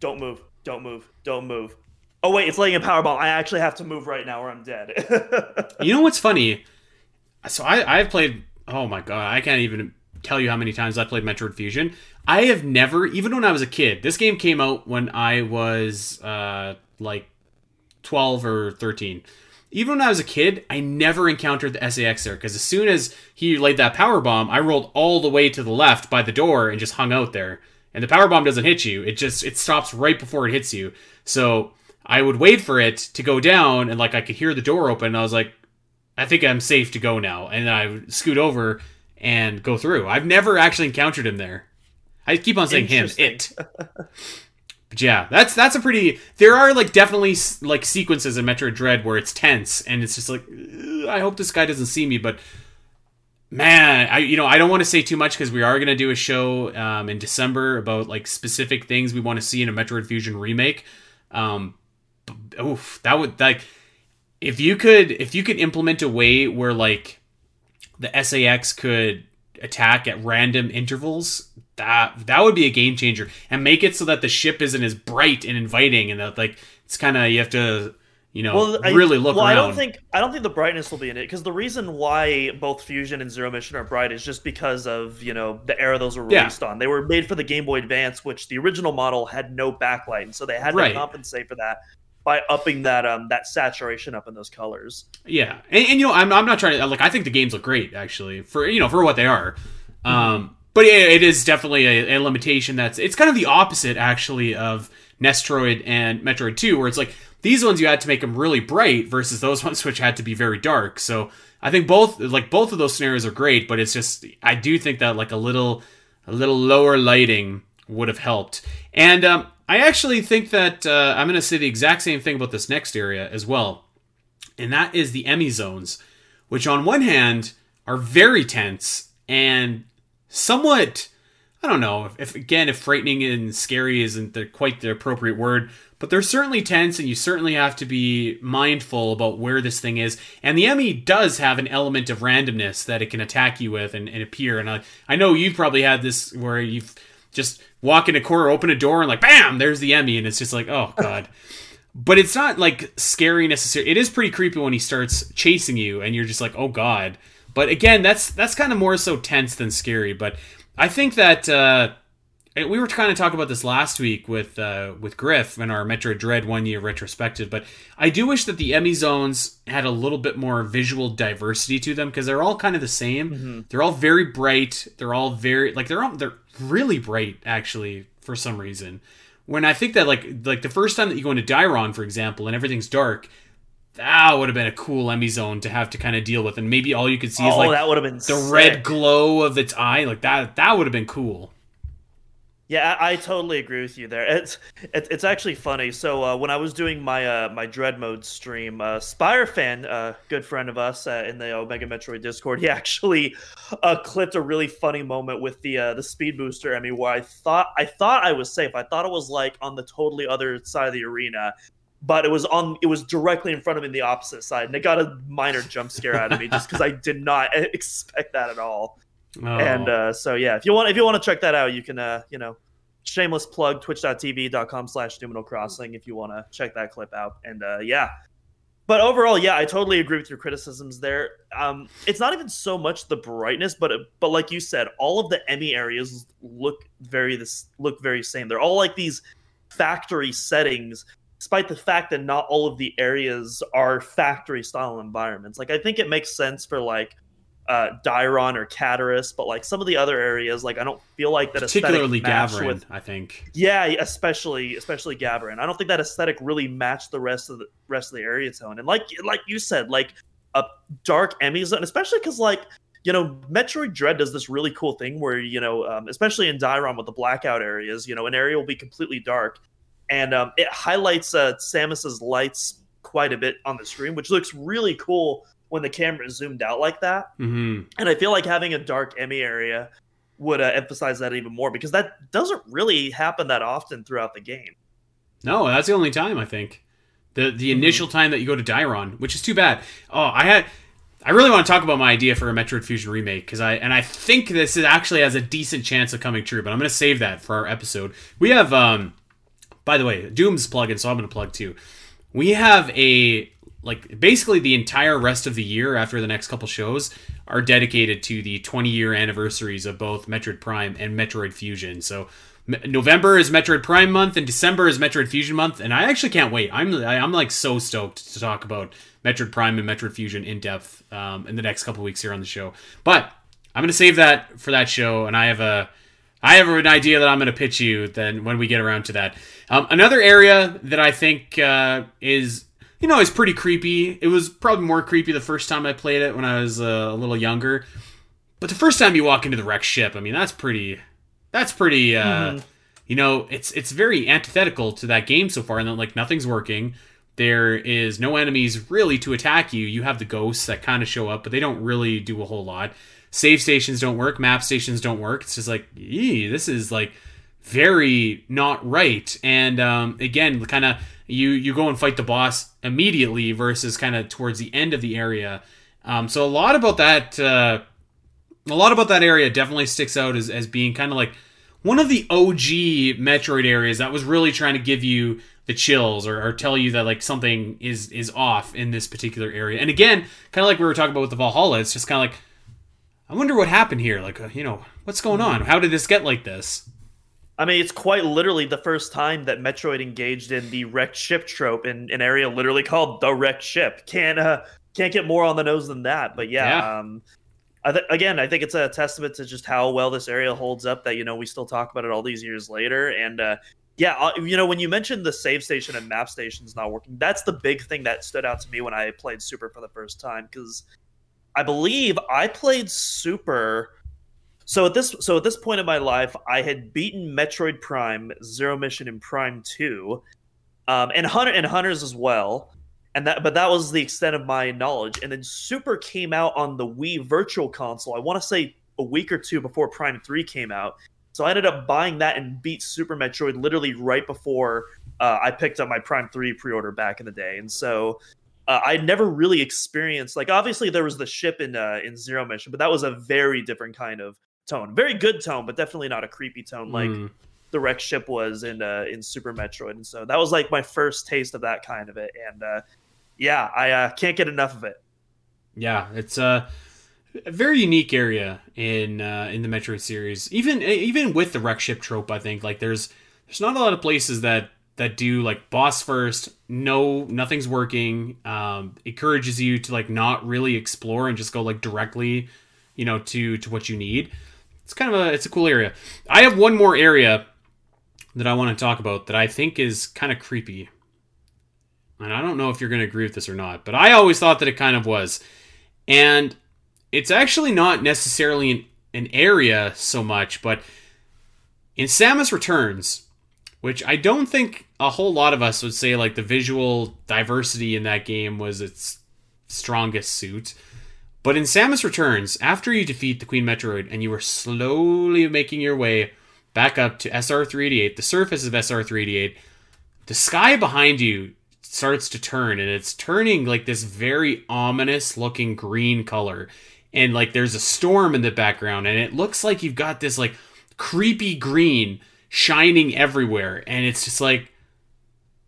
don't move, don't move, don't move. Oh wait, it's laying a power bomb. I actually have to move right now, or I'm dead. (laughs) you know what's funny? So I I've played. Oh my god, I can't even tell you how many times I played Metroid Fusion. I have never, even when I was a kid. This game came out when I was uh like twelve or thirteen. Even when I was a kid, I never encountered the SA-X there because as soon as he laid that power bomb, I rolled all the way to the left by the door and just hung out there and the power bomb doesn't hit you. It just it stops right before it hits you. So I would wait for it to go down, and like I could hear the door open. I was like, I think I'm safe to go now, and I scoot over and go through. I've never actually encountered him there. I keep on saying him, it. but yeah, that's that's a pretty. There are like definitely like sequences in Metroid Dread where it's tense and it's just like, I hope this guy doesn't see me, but man, I you know I don't want to say too much because we are gonna do a show um, in December about like specific things we want to see in a Metroid Fusion remake. Um, oof, that would like if you could if you could implement a way where like the SA-X could attack at random intervals that that would be a game changer and make it so that the ship isn't as bright and inviting and that like it's kind of you have to you know well, really look well, around. I don't think I don't think the brightness will be in it because the reason why both Fusion and Zero Mission are bright is just because of you know the era those were released yeah. on. They were made for the Game Boy Advance, which the original model had no backlight, and so they had right. to compensate for that by upping that um that saturation up in those colors. Yeah, and, and you know I'm I'm not trying to like I think the games look great actually for you know for what they are. Mm-hmm. Um, but yeah, it is definitely a, a, limitation. That's it's kind of the opposite actually of Nestroid and Metroid Two, where it's like these ones you had to make them really bright versus those (laughs) ones which had to be very dark. So I think both like both of those scenarios are great, but it's just I do think that like a little a little lower lighting would have helped. And um, I actually think that uh, I'm going to say the exact same thing about this next area as well, and that is the EMMI zones, which on one hand are very tense and somewhat I don't know if, again if frightening and scary isn't the, quite the appropriate word, but they're certainly tense, and you certainly have to be mindful about where this thing is. And the EMMI does have an element of randomness that it can attack you with and, and appear. And I, I know you've probably had this where you've just walk in a corner, open a door, and like bam, there's the EMMI, and it's just like oh (laughs) god. but it's not like scary necessarily. It is pretty creepy when he starts chasing you, and you're just like oh god. But again, that's that's kind of more so tense than scary. But I think that uh, we were kind of talking about this last week with uh, with Griff in our Metroid Dread one year retrospective. But I do wish that the EMMI zones had a little bit more visual diversity to them because they're all kind of the same. Mm-hmm. They're all very bright. They're all very like they're all they're really bright actually for some reason. When I think that like like the first time that you go into Dairon, for example, and everything's dark, that would have been a cool EMMI zone to have to kind of deal with, and maybe all you could see oh, is like that would have been the sick. red glow of its eye, like that. That would have been cool. Yeah, I, I, totally agree with you there. It's it, it's actually funny. So uh, when I was doing my uh, my Dread mode stream, uh, Spire fan, a good friend of us uh, in the Omega Metroid Discord, he (laughs) actually uh, clipped a really funny moment with the uh, the speed booster. Mean, where I thought I thought I was safe. I thought it was like on the totally other side of the arena, but it was on it was directly in front of me, the opposite side, and it got a minor jump scare out of me just because I did not (laughs) expect that at all. Oh. And uh, so yeah, if you want if you want to check that out, you can uh, you know shameless plug twitch.tv.com slash Numino Crossing if you want to check that clip out. And uh, yeah. But overall, yeah, I totally agree with your criticisms there. Um, it's not even so much the brightness, but but like you said, all of the EMMI areas look very this look very same. They're all like these factory settings, despite the fact that not all of the areas are factory style environments. Like I think it makes sense for like uh, or Cadaris, but like some of the other areas, like I don't feel like that particularly Ghavoran. With, I think, yeah, especially especially Ghavoran. I don't think that aesthetic really matched the rest of the rest of the area tone. And like like you said, like a dark EMMI zone, especially because like you know Metroid Dread does this really cool thing where you know, um, especially in Dairon with the blackout areas, you know, an area will be completely dark, and um, it highlights uh, Samus's lights quite a bit on the screen, which looks really cool when the camera is zoomed out like that. Mm-hmm. And I feel like having a dark EMMI area would uh, emphasize that even more because that doesn't really happen that often throughout the game. No, that's the only time I think. The the mm-hmm. initial time that you go to Dairon, which is too bad. Oh, I had I really want to talk about my idea for a Metroid Fusion remake because I and I think this is actually has a decent chance of coming true, but I'm going to save that for our episode. We have um by the way, Doom's plugging, so I'm going to plug too. We have a like basically the entire rest of the year after the next couple shows are dedicated to the 20 year anniversaries of both Metroid Prime and Metroid Fusion. So November is Metroid Prime month and December is Metroid Fusion month, and I actually can't wait. I'm I'm like so stoked to talk about Metroid Prime and Metroid Fusion in depth um, in the next couple weeks here on the show. But I'm gonna save that for that show, and I have a I have an idea that I'm gonna pitch you then when we get around to that. Um, another area that I think uh, is you know, it's pretty creepy. It was probably more creepy the first time I played it when I was uh, a little younger. But the first time you walk into the wrecked ship, I mean, that's pretty. That's pretty. Uh, mm-hmm. you know, it's it's very antithetical to that game so far, and then like nothing's working. There is no enemies really to attack you. You have the ghosts that kind of show up, but they don't really do a whole lot. Save stations don't work, map stations don't work. It's just like, ee, this is like very not right. And um, again, kind of you you go and fight the boss immediately versus kind of towards the end of the area. Um, so a lot about that, uh, a lot about that area definitely sticks out as, as being kind of like one of the OG Metroid areas that was really trying to give you the chills or, or tell you that like something is is off in this particular area. And again, kind of like we were talking about with the Valhalla, it's just kind of like I wonder what happened here. Like, uh, you know, what's going on? How did this get like this? I mean, it's quite literally the first time that Metroid engaged in the wrecked ship trope in an area literally called the wrecked ship. Can't uh, can't get more on the nose than that. But yeah, Yeah. Um, I th- again, I think it's a testament to just how well this area holds up. That you know we still talk about it all these years later. And uh, yeah, uh, you know when you mentioned the save station and map stations not working, that's the big thing that stood out to me when I played Super for the first time because I believe I played Super. So at this so at this point in my life, I had beaten Metroid Prime, Zero Mission, and Prime Two, um, and Hunter and Hunters as well. And that, but that was the extent of my knowledge. And then Super came out on the Wii Virtual Console. I want to say a week or two before Prime Three came out. So I ended up buying that and beat Super Metroid literally right before uh, I picked up my Prime Three pre-order back in the day. And so uh, I never really experienced like obviously there was the ship in uh, in Zero Mission, but that was a very different kind of tone, very good tone, but definitely not a creepy tone like Mm. the wreck ship was in uh, in Super Metroid. And so that was like my first taste of that kind of it. And uh, yeah, I uh, can't get enough of it. Yeah, it's a, a very unique area in uh, in the Metroid series. Even even with the wreck ship trope, I think like there's there's not a lot of places that that do like boss first. No, nothing's working. Um, encourages you to like not really explore and just go like directly, you know, to to what you need. It's kind of a it's a cool area. I have one more area that I want to talk about that I think is kind of creepy. And I don't know if you're going to agree with this or not, but I always thought that it kind of was. And it's actually not necessarily an, an area so much, but in Samus Returns, which I don't think a whole lot of us would say like the visual diversity in that game was its strongest suit. But in Samus Returns, after you defeat the Queen Metroid and you are slowly making your way back up to SR388, the surface of SR388, the sky behind you starts to turn and it's turning like this very ominous looking green color. And like there's a storm in the background and it looks like you've got this like creepy green shining everywhere and it's just like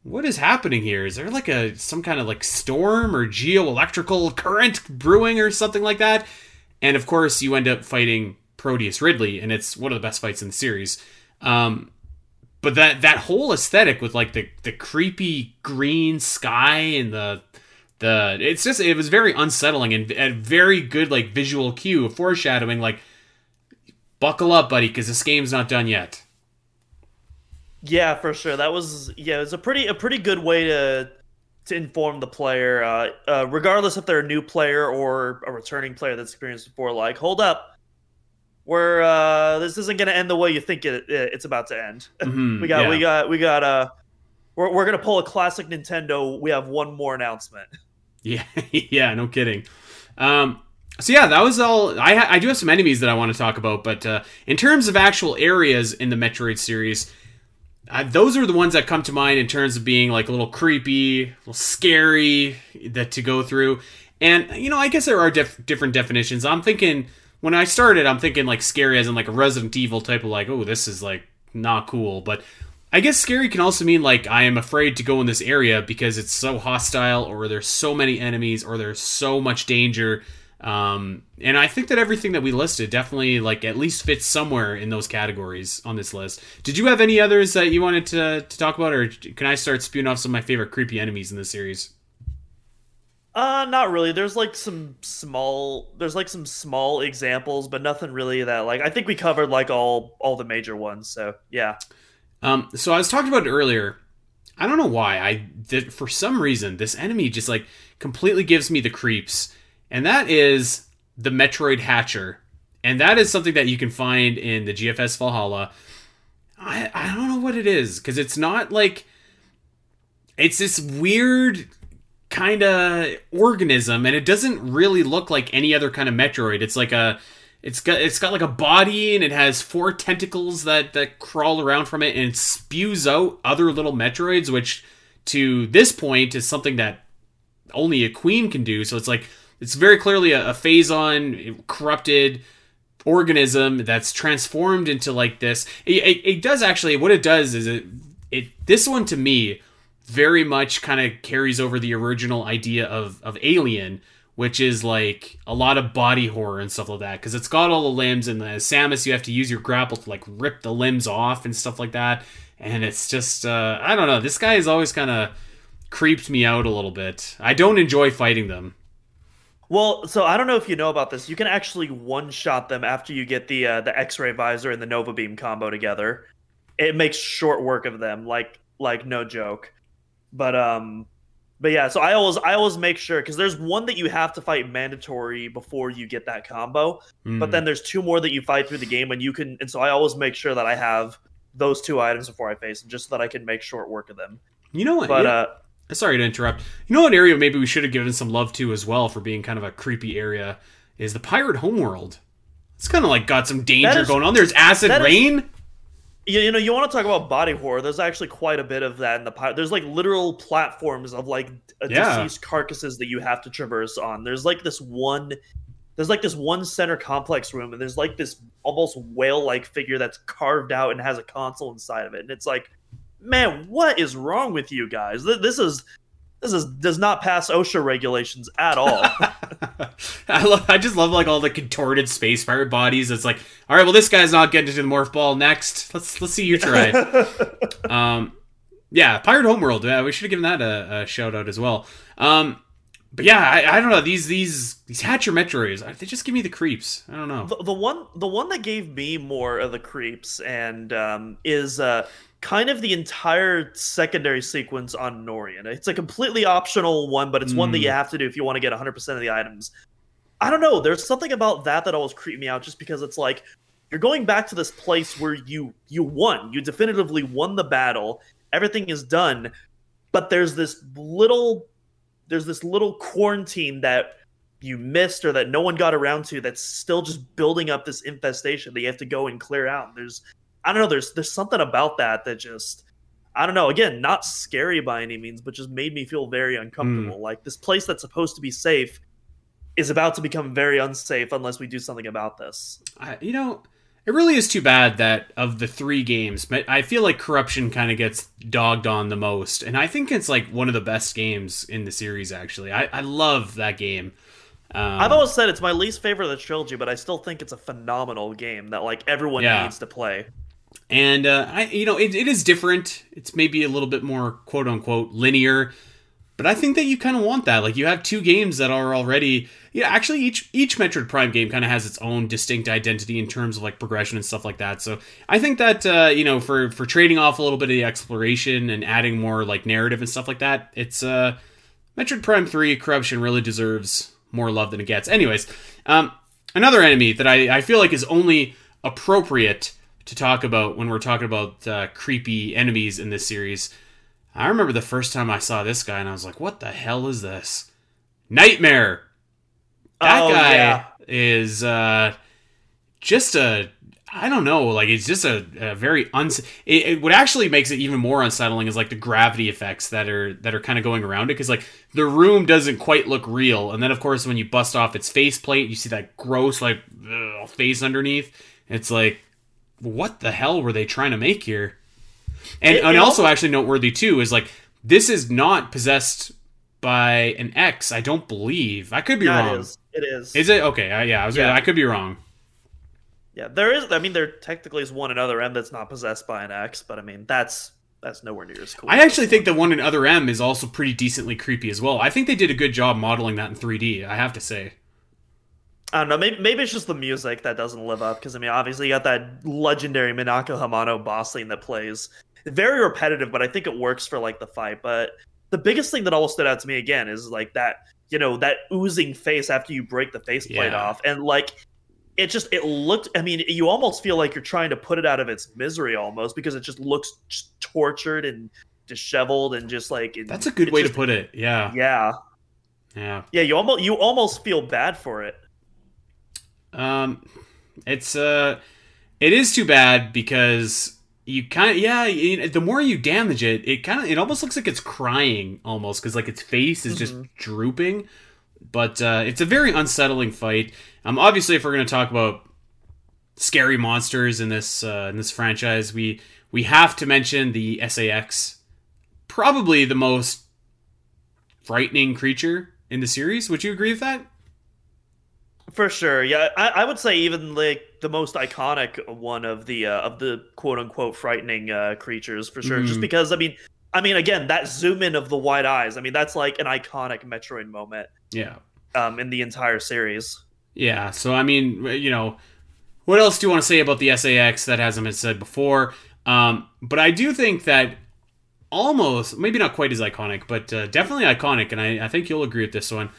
what is happening here? Is there like a some kind of like storm or geoelectrical current brewing or something like that? And of course, you end up fighting Proteus Ridley, and it's one of the best fights in the series. Um, but that that whole aesthetic with like the the creepy green sky and the the it's just it was very unsettling and a very good like visual cue foreshadowing like buckle up buddy because this game's not done yet Yeah, for sure. That was yeah, it was a pretty a pretty good way to to inform the player, uh, uh, regardless if they're a new player or a returning player that's experienced before. Like, hold up, we're uh, this isn't going to end the way you think it, it it's about to end. (laughs) Mhm, we got yeah. we got we got uh, we're we're gonna pull a classic Nintendo. We have one more announcement. (laughs) Yeah, (laughs) yeah, no kidding. Um, so yeah, that was all. I ha- I do have some enemies that I want to talk about, but uh, in terms of actual areas in the Metroid series, uh, those are the ones that come to mind in terms of being like a little creepy, a little scary that to go through. And you know, I guess there are dif- different definitions. I'm thinking when I started, I'm thinking like scary as in like a Resident Evil type of like, oh, this is like not cool, but I guess scary can also mean like I am afraid to go in this area because it's so hostile, or there's so many enemies, or there's so much danger. Um, and I think that everything that we listed definitely like at least fits somewhere in those categories on this list. Did you have any others that you wanted to, to talk about, or can I start spewing off some of my favorite creepy enemies in the series? Uh, not really. There's like some small. There's like some small examples, but nothing really that like. I think we covered like all all the major ones. So yeah. Um, so I was talking about it earlier. I don't know why. I did for some reason this enemy just like completely gives me the creeps, and that is the Metroid Hatcher, and that is something that you can find in the GFS Valhalla. I I don't know what it is because it's not like it's this weird kind of organism and it doesn't really look like any other kind of metroid. It's like a it's got it's got like a body and it has four tentacles that that crawl around from it and it spews out other little metroids which to this point is something that only a queen can do. So it's like it's very clearly a, a phazon corrupted organism that's transformed into like this it, it, it does actually what it does is it it this one to me very much kind of carries over the original idea of of Alien, which is like a lot of body horror and stuff like that because it's got all the limbs and the Samus you have to use your grapple to like rip the limbs off and stuff like that, and it's just uh, I don't know. This guy has always kind of creeped me out a little bit. I don't enjoy fighting them. Well, so I don't know if you know about this. You can actually one shot them after you get the uh, the X ray visor and the Nova Beam combo together. It makes short work of them, like like no joke. But um, but yeah. So I always I always make sure because there's one that you have to fight mandatory before you get that combo. Mm. But then there's two more that you fight through the game, and you can. And so I always make sure that I have those two items before I face them, just so that I can make short work of them. You know what? But yeah. uh, sorry to interrupt. You know what area maybe we should have given some love to as well for being kind of a creepy area is the pirate homeworld. It's kind of like got some danger is, going on. There's acid rain. Is, you, you know, you want to talk about body horror. There's actually quite a bit of that in the pirate. There's like literal platforms of like yeah. deceased carcasses that you have to traverse on. There's like this one there's like this one center complex room and there's like this almost whale like figure that's carved out and has a console inside of it and it's like man what is wrong with you guys this is this is does not pass OSHA regulations at all. (laughs) (laughs) I love, I just love like all the contorted space pirate bodies. It's like, all right, well, this guy's not getting to the morph ball next. Let's let's see you try. (laughs) um, yeah, Pirate Homeworld. Yeah, we should have given that a, a, shout out as well. Um, but yeah, I, I, don't know these these these Hatcher Metroids. They just give me the creeps. I don't know. The, the one the one that gave me more of the creeps and um, is uh, kind of the entire secondary sequence on Norion. It's a completely optional one, but it's mm. one that you hmm. have to do if you want to get 100% of the items. I don't know. There's something about that that always creeped me out just because it's like you're going back to this place where you you won. You definitively won the battle. Everything is done, but there's this little there's this little quarantine that you missed or that no one got around to that's still just building up this infestation that you have to go and clear out. There's I don't know. There's there's something about that that just I don't know. Again, not scary by any means, but just made me feel very uncomfortable. Mm. Like this place that's supposed to be safe is about to become very unsafe unless we do something about this. I, you know, it really is too bad that of the three games, I feel like corruption kind of gets dogged on the most, and I think it's like one of the best games in the series. Actually, I, I love that game. Um, I've always said it's my least favorite of the trilogy, but I still think it's a phenomenal game that like everyone yeah. needs to play and uh, I, you know, it, it is different. It's maybe a little bit more quote unquote linear, but I think that you kind of want that. Like you have two games that are already, yeah. Actually, each each Metroid Prime game kind of has its own distinct identity in terms of like progression and stuff like that. So I think that uh, you know, for for trading off a little bit of the exploration and adding more like narrative and stuff like that, it's uh, Metroid Prime Three Corruption really deserves more love than it gets. Anyways, um, another enemy that I I feel like is only appropriate to talk about when we're talking about uh, creepy enemies in this series. I remember the first time I saw this guy and I was like, "What the hell is this?" Nightmare. That oh, guy yeah. is uh, just a I don't know, like it's just a, a very uns. It, it, what actually makes it even more unsettling is like the gravity effects that are that are kind of going around it because like the room doesn't quite look real, and then of course when you bust off its faceplate, you see that gross like ugh, face underneath. It's like what the hell were they trying to make here? And, it, and also, actually noteworthy too is like this is not possessed by an X. I don't believe. I could be wrong. It is. It is. Is it okay? Uh, yeah, I was. Yeah. Gonna, I could be wrong. Yeah, there is. I mean, there technically is one in other M that's not possessed by an X, but I mean that's that's nowhere near as cool. I actually think the one in other M is also pretty decently creepy as well. I think they did a good job modeling that in 3D. I have to say. I don't know. Maybe, maybe it's just the music that doesn't live up. Because I mean, obviously, you got that legendary Minako Hamano boss theme that plays. Very repetitive, but I think it works for like the fight. But the biggest thing that always stood out to me again is like that, you know, that oozing face after you break the faceplate yeah. off, and like it just it looked. I mean, you almost feel like you're trying to put it out of its misery almost because it just looks just tortured and disheveled and just like it- That's a good way just- to put it. Yeah. Yeah, Yeah. yeah. You almost you almost feel bad for it. Um, it's uh, it is too bad because you kind of yeah. You, the more you damage it, it kind of it almost looks like it's crying almost because like its face is just drooping. But uh, it's a very unsettling fight. Um, obviously, if we're gonna talk about scary monsters in this uh, in this franchise, we we have to mention the SA-X, probably the most frightening creature in the series. Would you agree with that? For sure, yeah. I, I would say even like the most iconic one of the uh, of the quote unquote frightening uh, creatures for sure. Just Mhm. because I mean, I mean, again, that zoom in of the white eyes. I mean, that's like an iconic Metroid moment Yeah. um, in the entire series. Yeah, so I mean, you know, what else do you want to say about the SA-X that hasn't been said before? Um, but I do think that almost, maybe not quite as iconic, but uh, definitely iconic, and I, I think you'll agree with this one.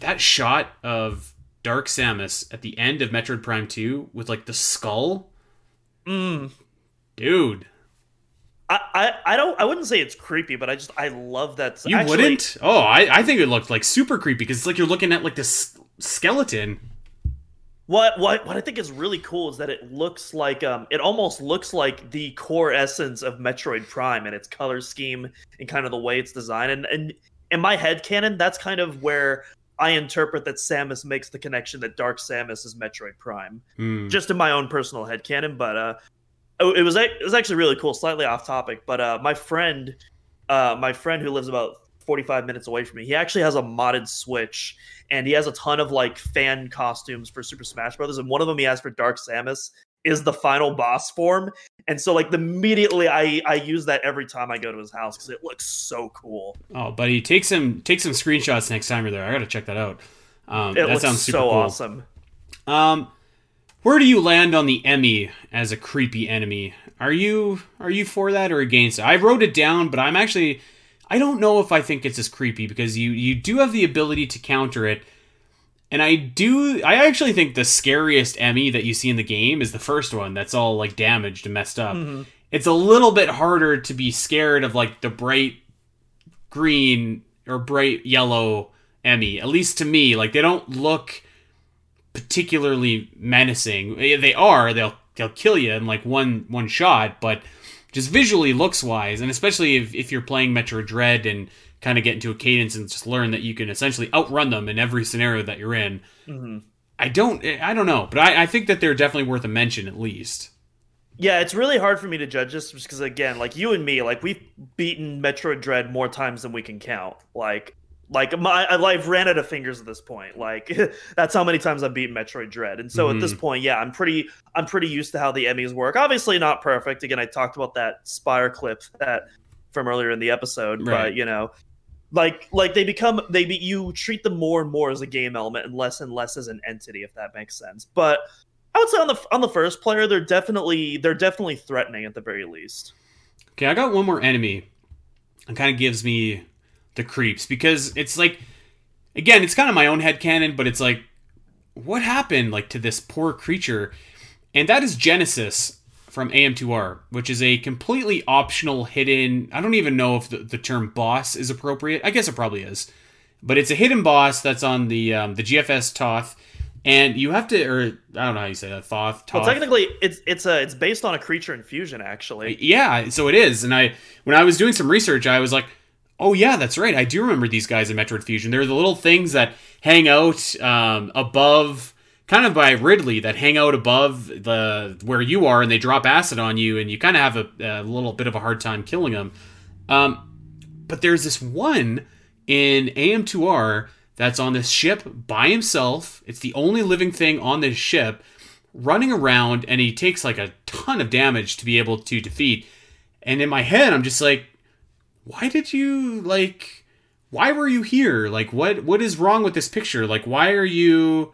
That shot of Dark Samus at the end of Metroid Prime 2 with like the skull, Mm. dude. I, I, I don't I wouldn't say it's creepy, but I just I love that. You actually, wouldn't? Oh, I, I think it looked like super creepy because it's like you're looking at like this skeleton. What what what I think is really cool is that it looks like um it almost looks like the core essence of Metroid Prime and its color scheme and kind of the way it's designed and, and in my head canon that's kind of where I interpret that Samus makes the connection that Dark Samus is Metroid Prime. Hmm. Just in my own personal head canon, but uh oh, it was it was actually really cool, slightly off topic, but uh my friend uh my friend who lives about 45 minutes away from me, he actually has a modded Switch and he has a ton of like fan costumes for Super Smash Brothers, and one of them he has for Dark Samus is the final boss form. And so like immediately I I use that every time I go to his house because it looks so cool. Oh, buddy, take some take some screenshots next time you're there. I gotta check that out. Um, It that looks sounds super so cool. awesome. Um, where do you land on the EMMI as a creepy enemy? Are you are you for that or against it? I wrote it down, but I'm actually I don't know if I think it's as creepy because you you do have the ability to counter it. And I do I actually think the scariest EMMI that you see in the game is the first one that's all like damaged and messed up. Mhm. It's a little bit harder to be scared of like the bright green or bright yellow EMMI, at least to me. Like they don't look particularly menacing. Eh, They are. They'll they'll kill you in like one one shot, but just visually looks wise, and especially if, if you're playing Metroid Dread and kind of get into a cadence and just learn that you can essentially outrun them in every scenario that you're in. Mhm. I don't I don't know, but I, I think that they're definitely worth a mention at least. Yeah, it's really hard for me to judge this because again, like you and me, like we've beaten Metroid Dread more times than we can count. Like, like my I've ran out of fingers at this point. Like (laughs) that's how many times I've beaten Metroid Dread. And so at this point, yeah, I'm pretty I'm pretty used to how the EMMIs work. Obviously not perfect. Again, I talked about that Spire clip that from earlier in the episode, Right. but you know, like like they become they be you treat them more and more as a game element and less and less as an entity, if that makes sense. But I would say on the on the first player, they're definitely they're definitely threatening at the very least. Okay, I got one more enemy. and kind of gives me the creeps because it's like, again, it's kind of my own head headcanon, but it's like, what happened like to this poor creature? And that is Genesis from AM2R, which is a completely optional hidden. I don't even know if the, the term boss is appropriate. I guess it probably is, but it's a hidden boss that's on the um, the GFS Toth, and you have to, or I don't know how you say that, Thoth. Well, technically, it's it's a it's based on a creature in Fusion, actually. Yeah, so it is. And I when I was doing some research, I was like, "Oh yeah, that's right. I do remember these guys in Metroid Fusion. They're the little things that hang out um, above, kind of by Ridley, that hang out above the where you are, and they drop acid on you, and you kind of have a, a little bit of a hard time killing them. Um, but there's this one in AM2R that's on this ship by himself. It's the only living thing on this ship running around and he takes like a ton of damage to be able to defeat. And in my head, I'm just like, why did you like why were you here? Like what what is wrong with this picture? Like why are you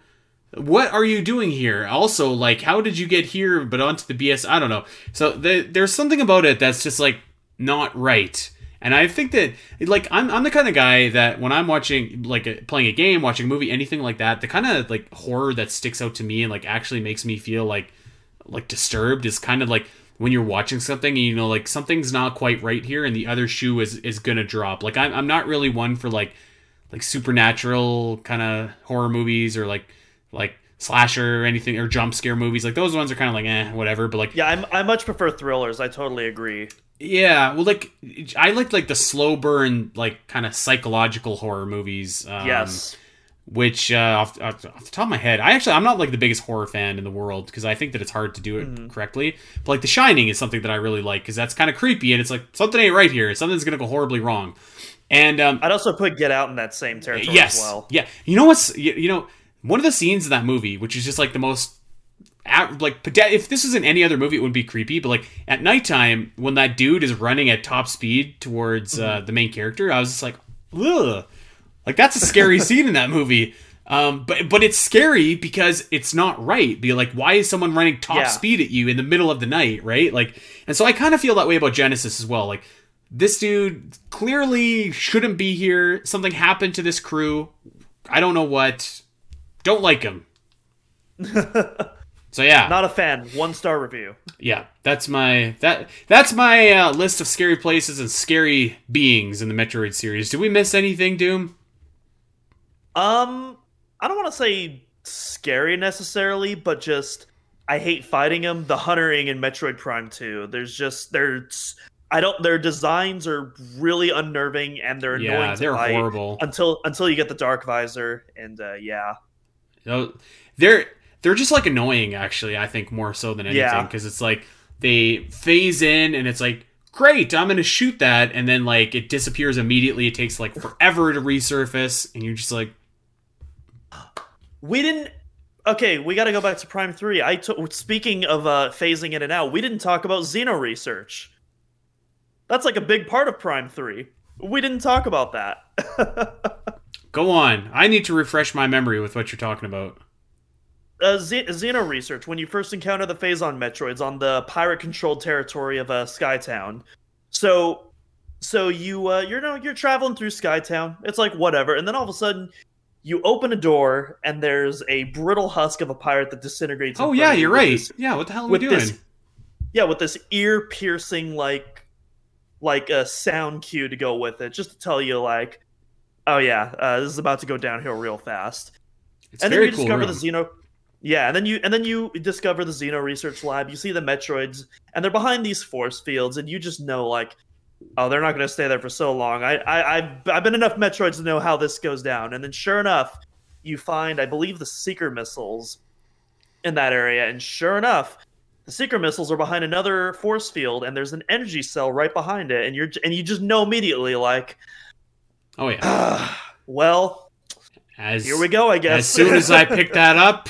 what are you doing here? Also, like how did you get here but onto the BS? I don't know. So the, there's something about it that's just like not right. And I think that like I'm I'm the kind of guy that when I'm watching like playing a game, watching a movie, anything like that, the kind of like horror that sticks out to me and like actually makes me feel like like disturbed is kind of like when you're watching something and you know like something's not quite right here and the other shoe is is gonna drop. Like I'm I'm not really one for like like supernatural kind of horror movies or like like slasher or anything or jump scare movies. Like those ones are kind of like eh whatever. But like Yeah, I'm, I much prefer thrillers. I totally agree. yeah, well like I like like the slow burn like kind of psychological horror movies. Um, yes. which uh, off, off, the top of my head, I actually I'm not like the biggest horror fan in the world because I think that it's hard to do it correctly. But like The Shining is something that I really like because that's kind of creepy and it's like something ain't right here. Something's gonna go horribly wrong. And um, I'd also put Get Out in that same territory yes, as well. yeah. You know what's you, you know one of the scenes in that movie, which is just like the most like if this was in any other movie, it would be creepy. But like at nighttime, when that dude is running at top speed towards uh, the main character, I was just like, ugh, like that's a scary (laughs) scene in that movie. Um, but but it's scary because it's not right. Be like, why is someone running top Yeah. speed at you in the middle of the night, right? Like, and so I kind of feel that way about Genesis as well. Like, this dude clearly shouldn't be here. Something happened to this crew. I don't know what. Don't like him. (laughs) so yeah, Not a fan. One star review. yeah, that's my that that's my uh, list of scary places and scary beings in the Metroid series. Did we miss anything, Doom? Um, I don't want to say scary necessarily, but just I hate fighting them. The Hunter Ing in Metroid Prime 2. There's just there's I don't their designs are really unnerving and they're annoying Yeah, they're horrible. until until you get the dark visor and uh, yeah. No, they're they're just like annoying actually i think more so than anything Yeah. because it's like they phase in and it's like great i'm gonna shoot that and then like it disappears immediately it takes like forever to resurface and you're just like We didn't Okay, we got to go back to Prime 3. I took speaking of uh phasing in and out, we didn't talk about Xeno research. That's like a big part of Prime 3. We didn't talk about that. (laughs) go on i need to refresh my memory with what you're talking about uh, Xeno research when you first encounter the Phazon Metroids on the pirate-controlled territory of uh, Skytown. So, so you uh, you're no you're traveling through Skytown. It's like whatever, and then all of a sudden you open a door and there's a brittle husk of a pirate that disintegrates. oh yeah you you're right this- yeah what the hell are we with doing this, yeah, with this ear-piercing like like a sound cue to go with it, just to tell you like, oh yeah, uh, this is about to go downhill real fast it's and then you cool discover room. the Xeno. Yeah, and then you and then you discover the Xeno Research Lab. You see the Metroids, and they're behind these force fields, and you just know like, oh, they're not going to stay there for so long. I, I I've I've been enough Metroids to know how this goes down. And then sure enough, you find I believe the Seeker missiles in that area, and sure enough. The Seeker missiles are behind another force field, and there's an energy cell right behind it, and you're and you just know immediately, like, oh yeah ah, (sighs) well, as here we go. I guess as soon as I (laughs) pick that up,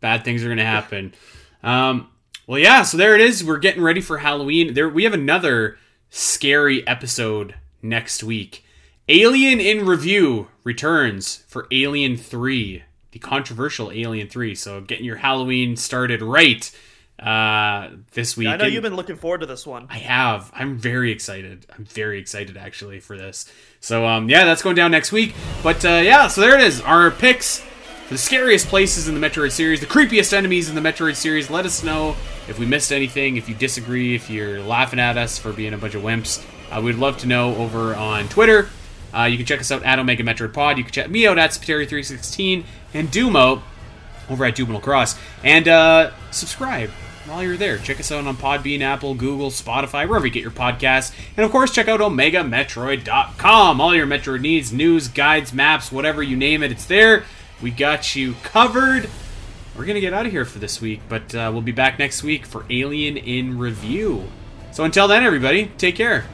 bad things are going to happen. Um, well, yeah. So there it is. We're getting ready for Halloween. There, we have another scary episode next week. Alien in Review returns for Alien Three, the controversial Alien Three. So getting your Halloween started right uh, this week. I know And- you've been looking forward to this one. I have. I'm very excited. I'm very excited actually for this. So um yeah, that's going down next week. But uh, yeah, so there it is. Our picks for the scariest places in the Metroid series, the creepiest enemies in the Metroid series. Let us know if we missed anything, if you disagree, if you're laughing at us for being a bunch of wimps. Uh, we'd love to know over on Twitter. Uh, you can check us out at Omega Metroid Pod. You can check me out at Spiteri316 and Dumo over at Juvenile Cross. And uh, subscribe while you're there. Check us out on Podbean, Apple, Google, Spotify, wherever you get your podcasts. And of course, check out OmegaMetroid.com. All your Metroid needs, news, guides, maps, whatever you name it, it's there. We got you covered. We're going to get out of here for this week, but uh, we'll be back next week for Alien in Review. So until then, everybody, take care.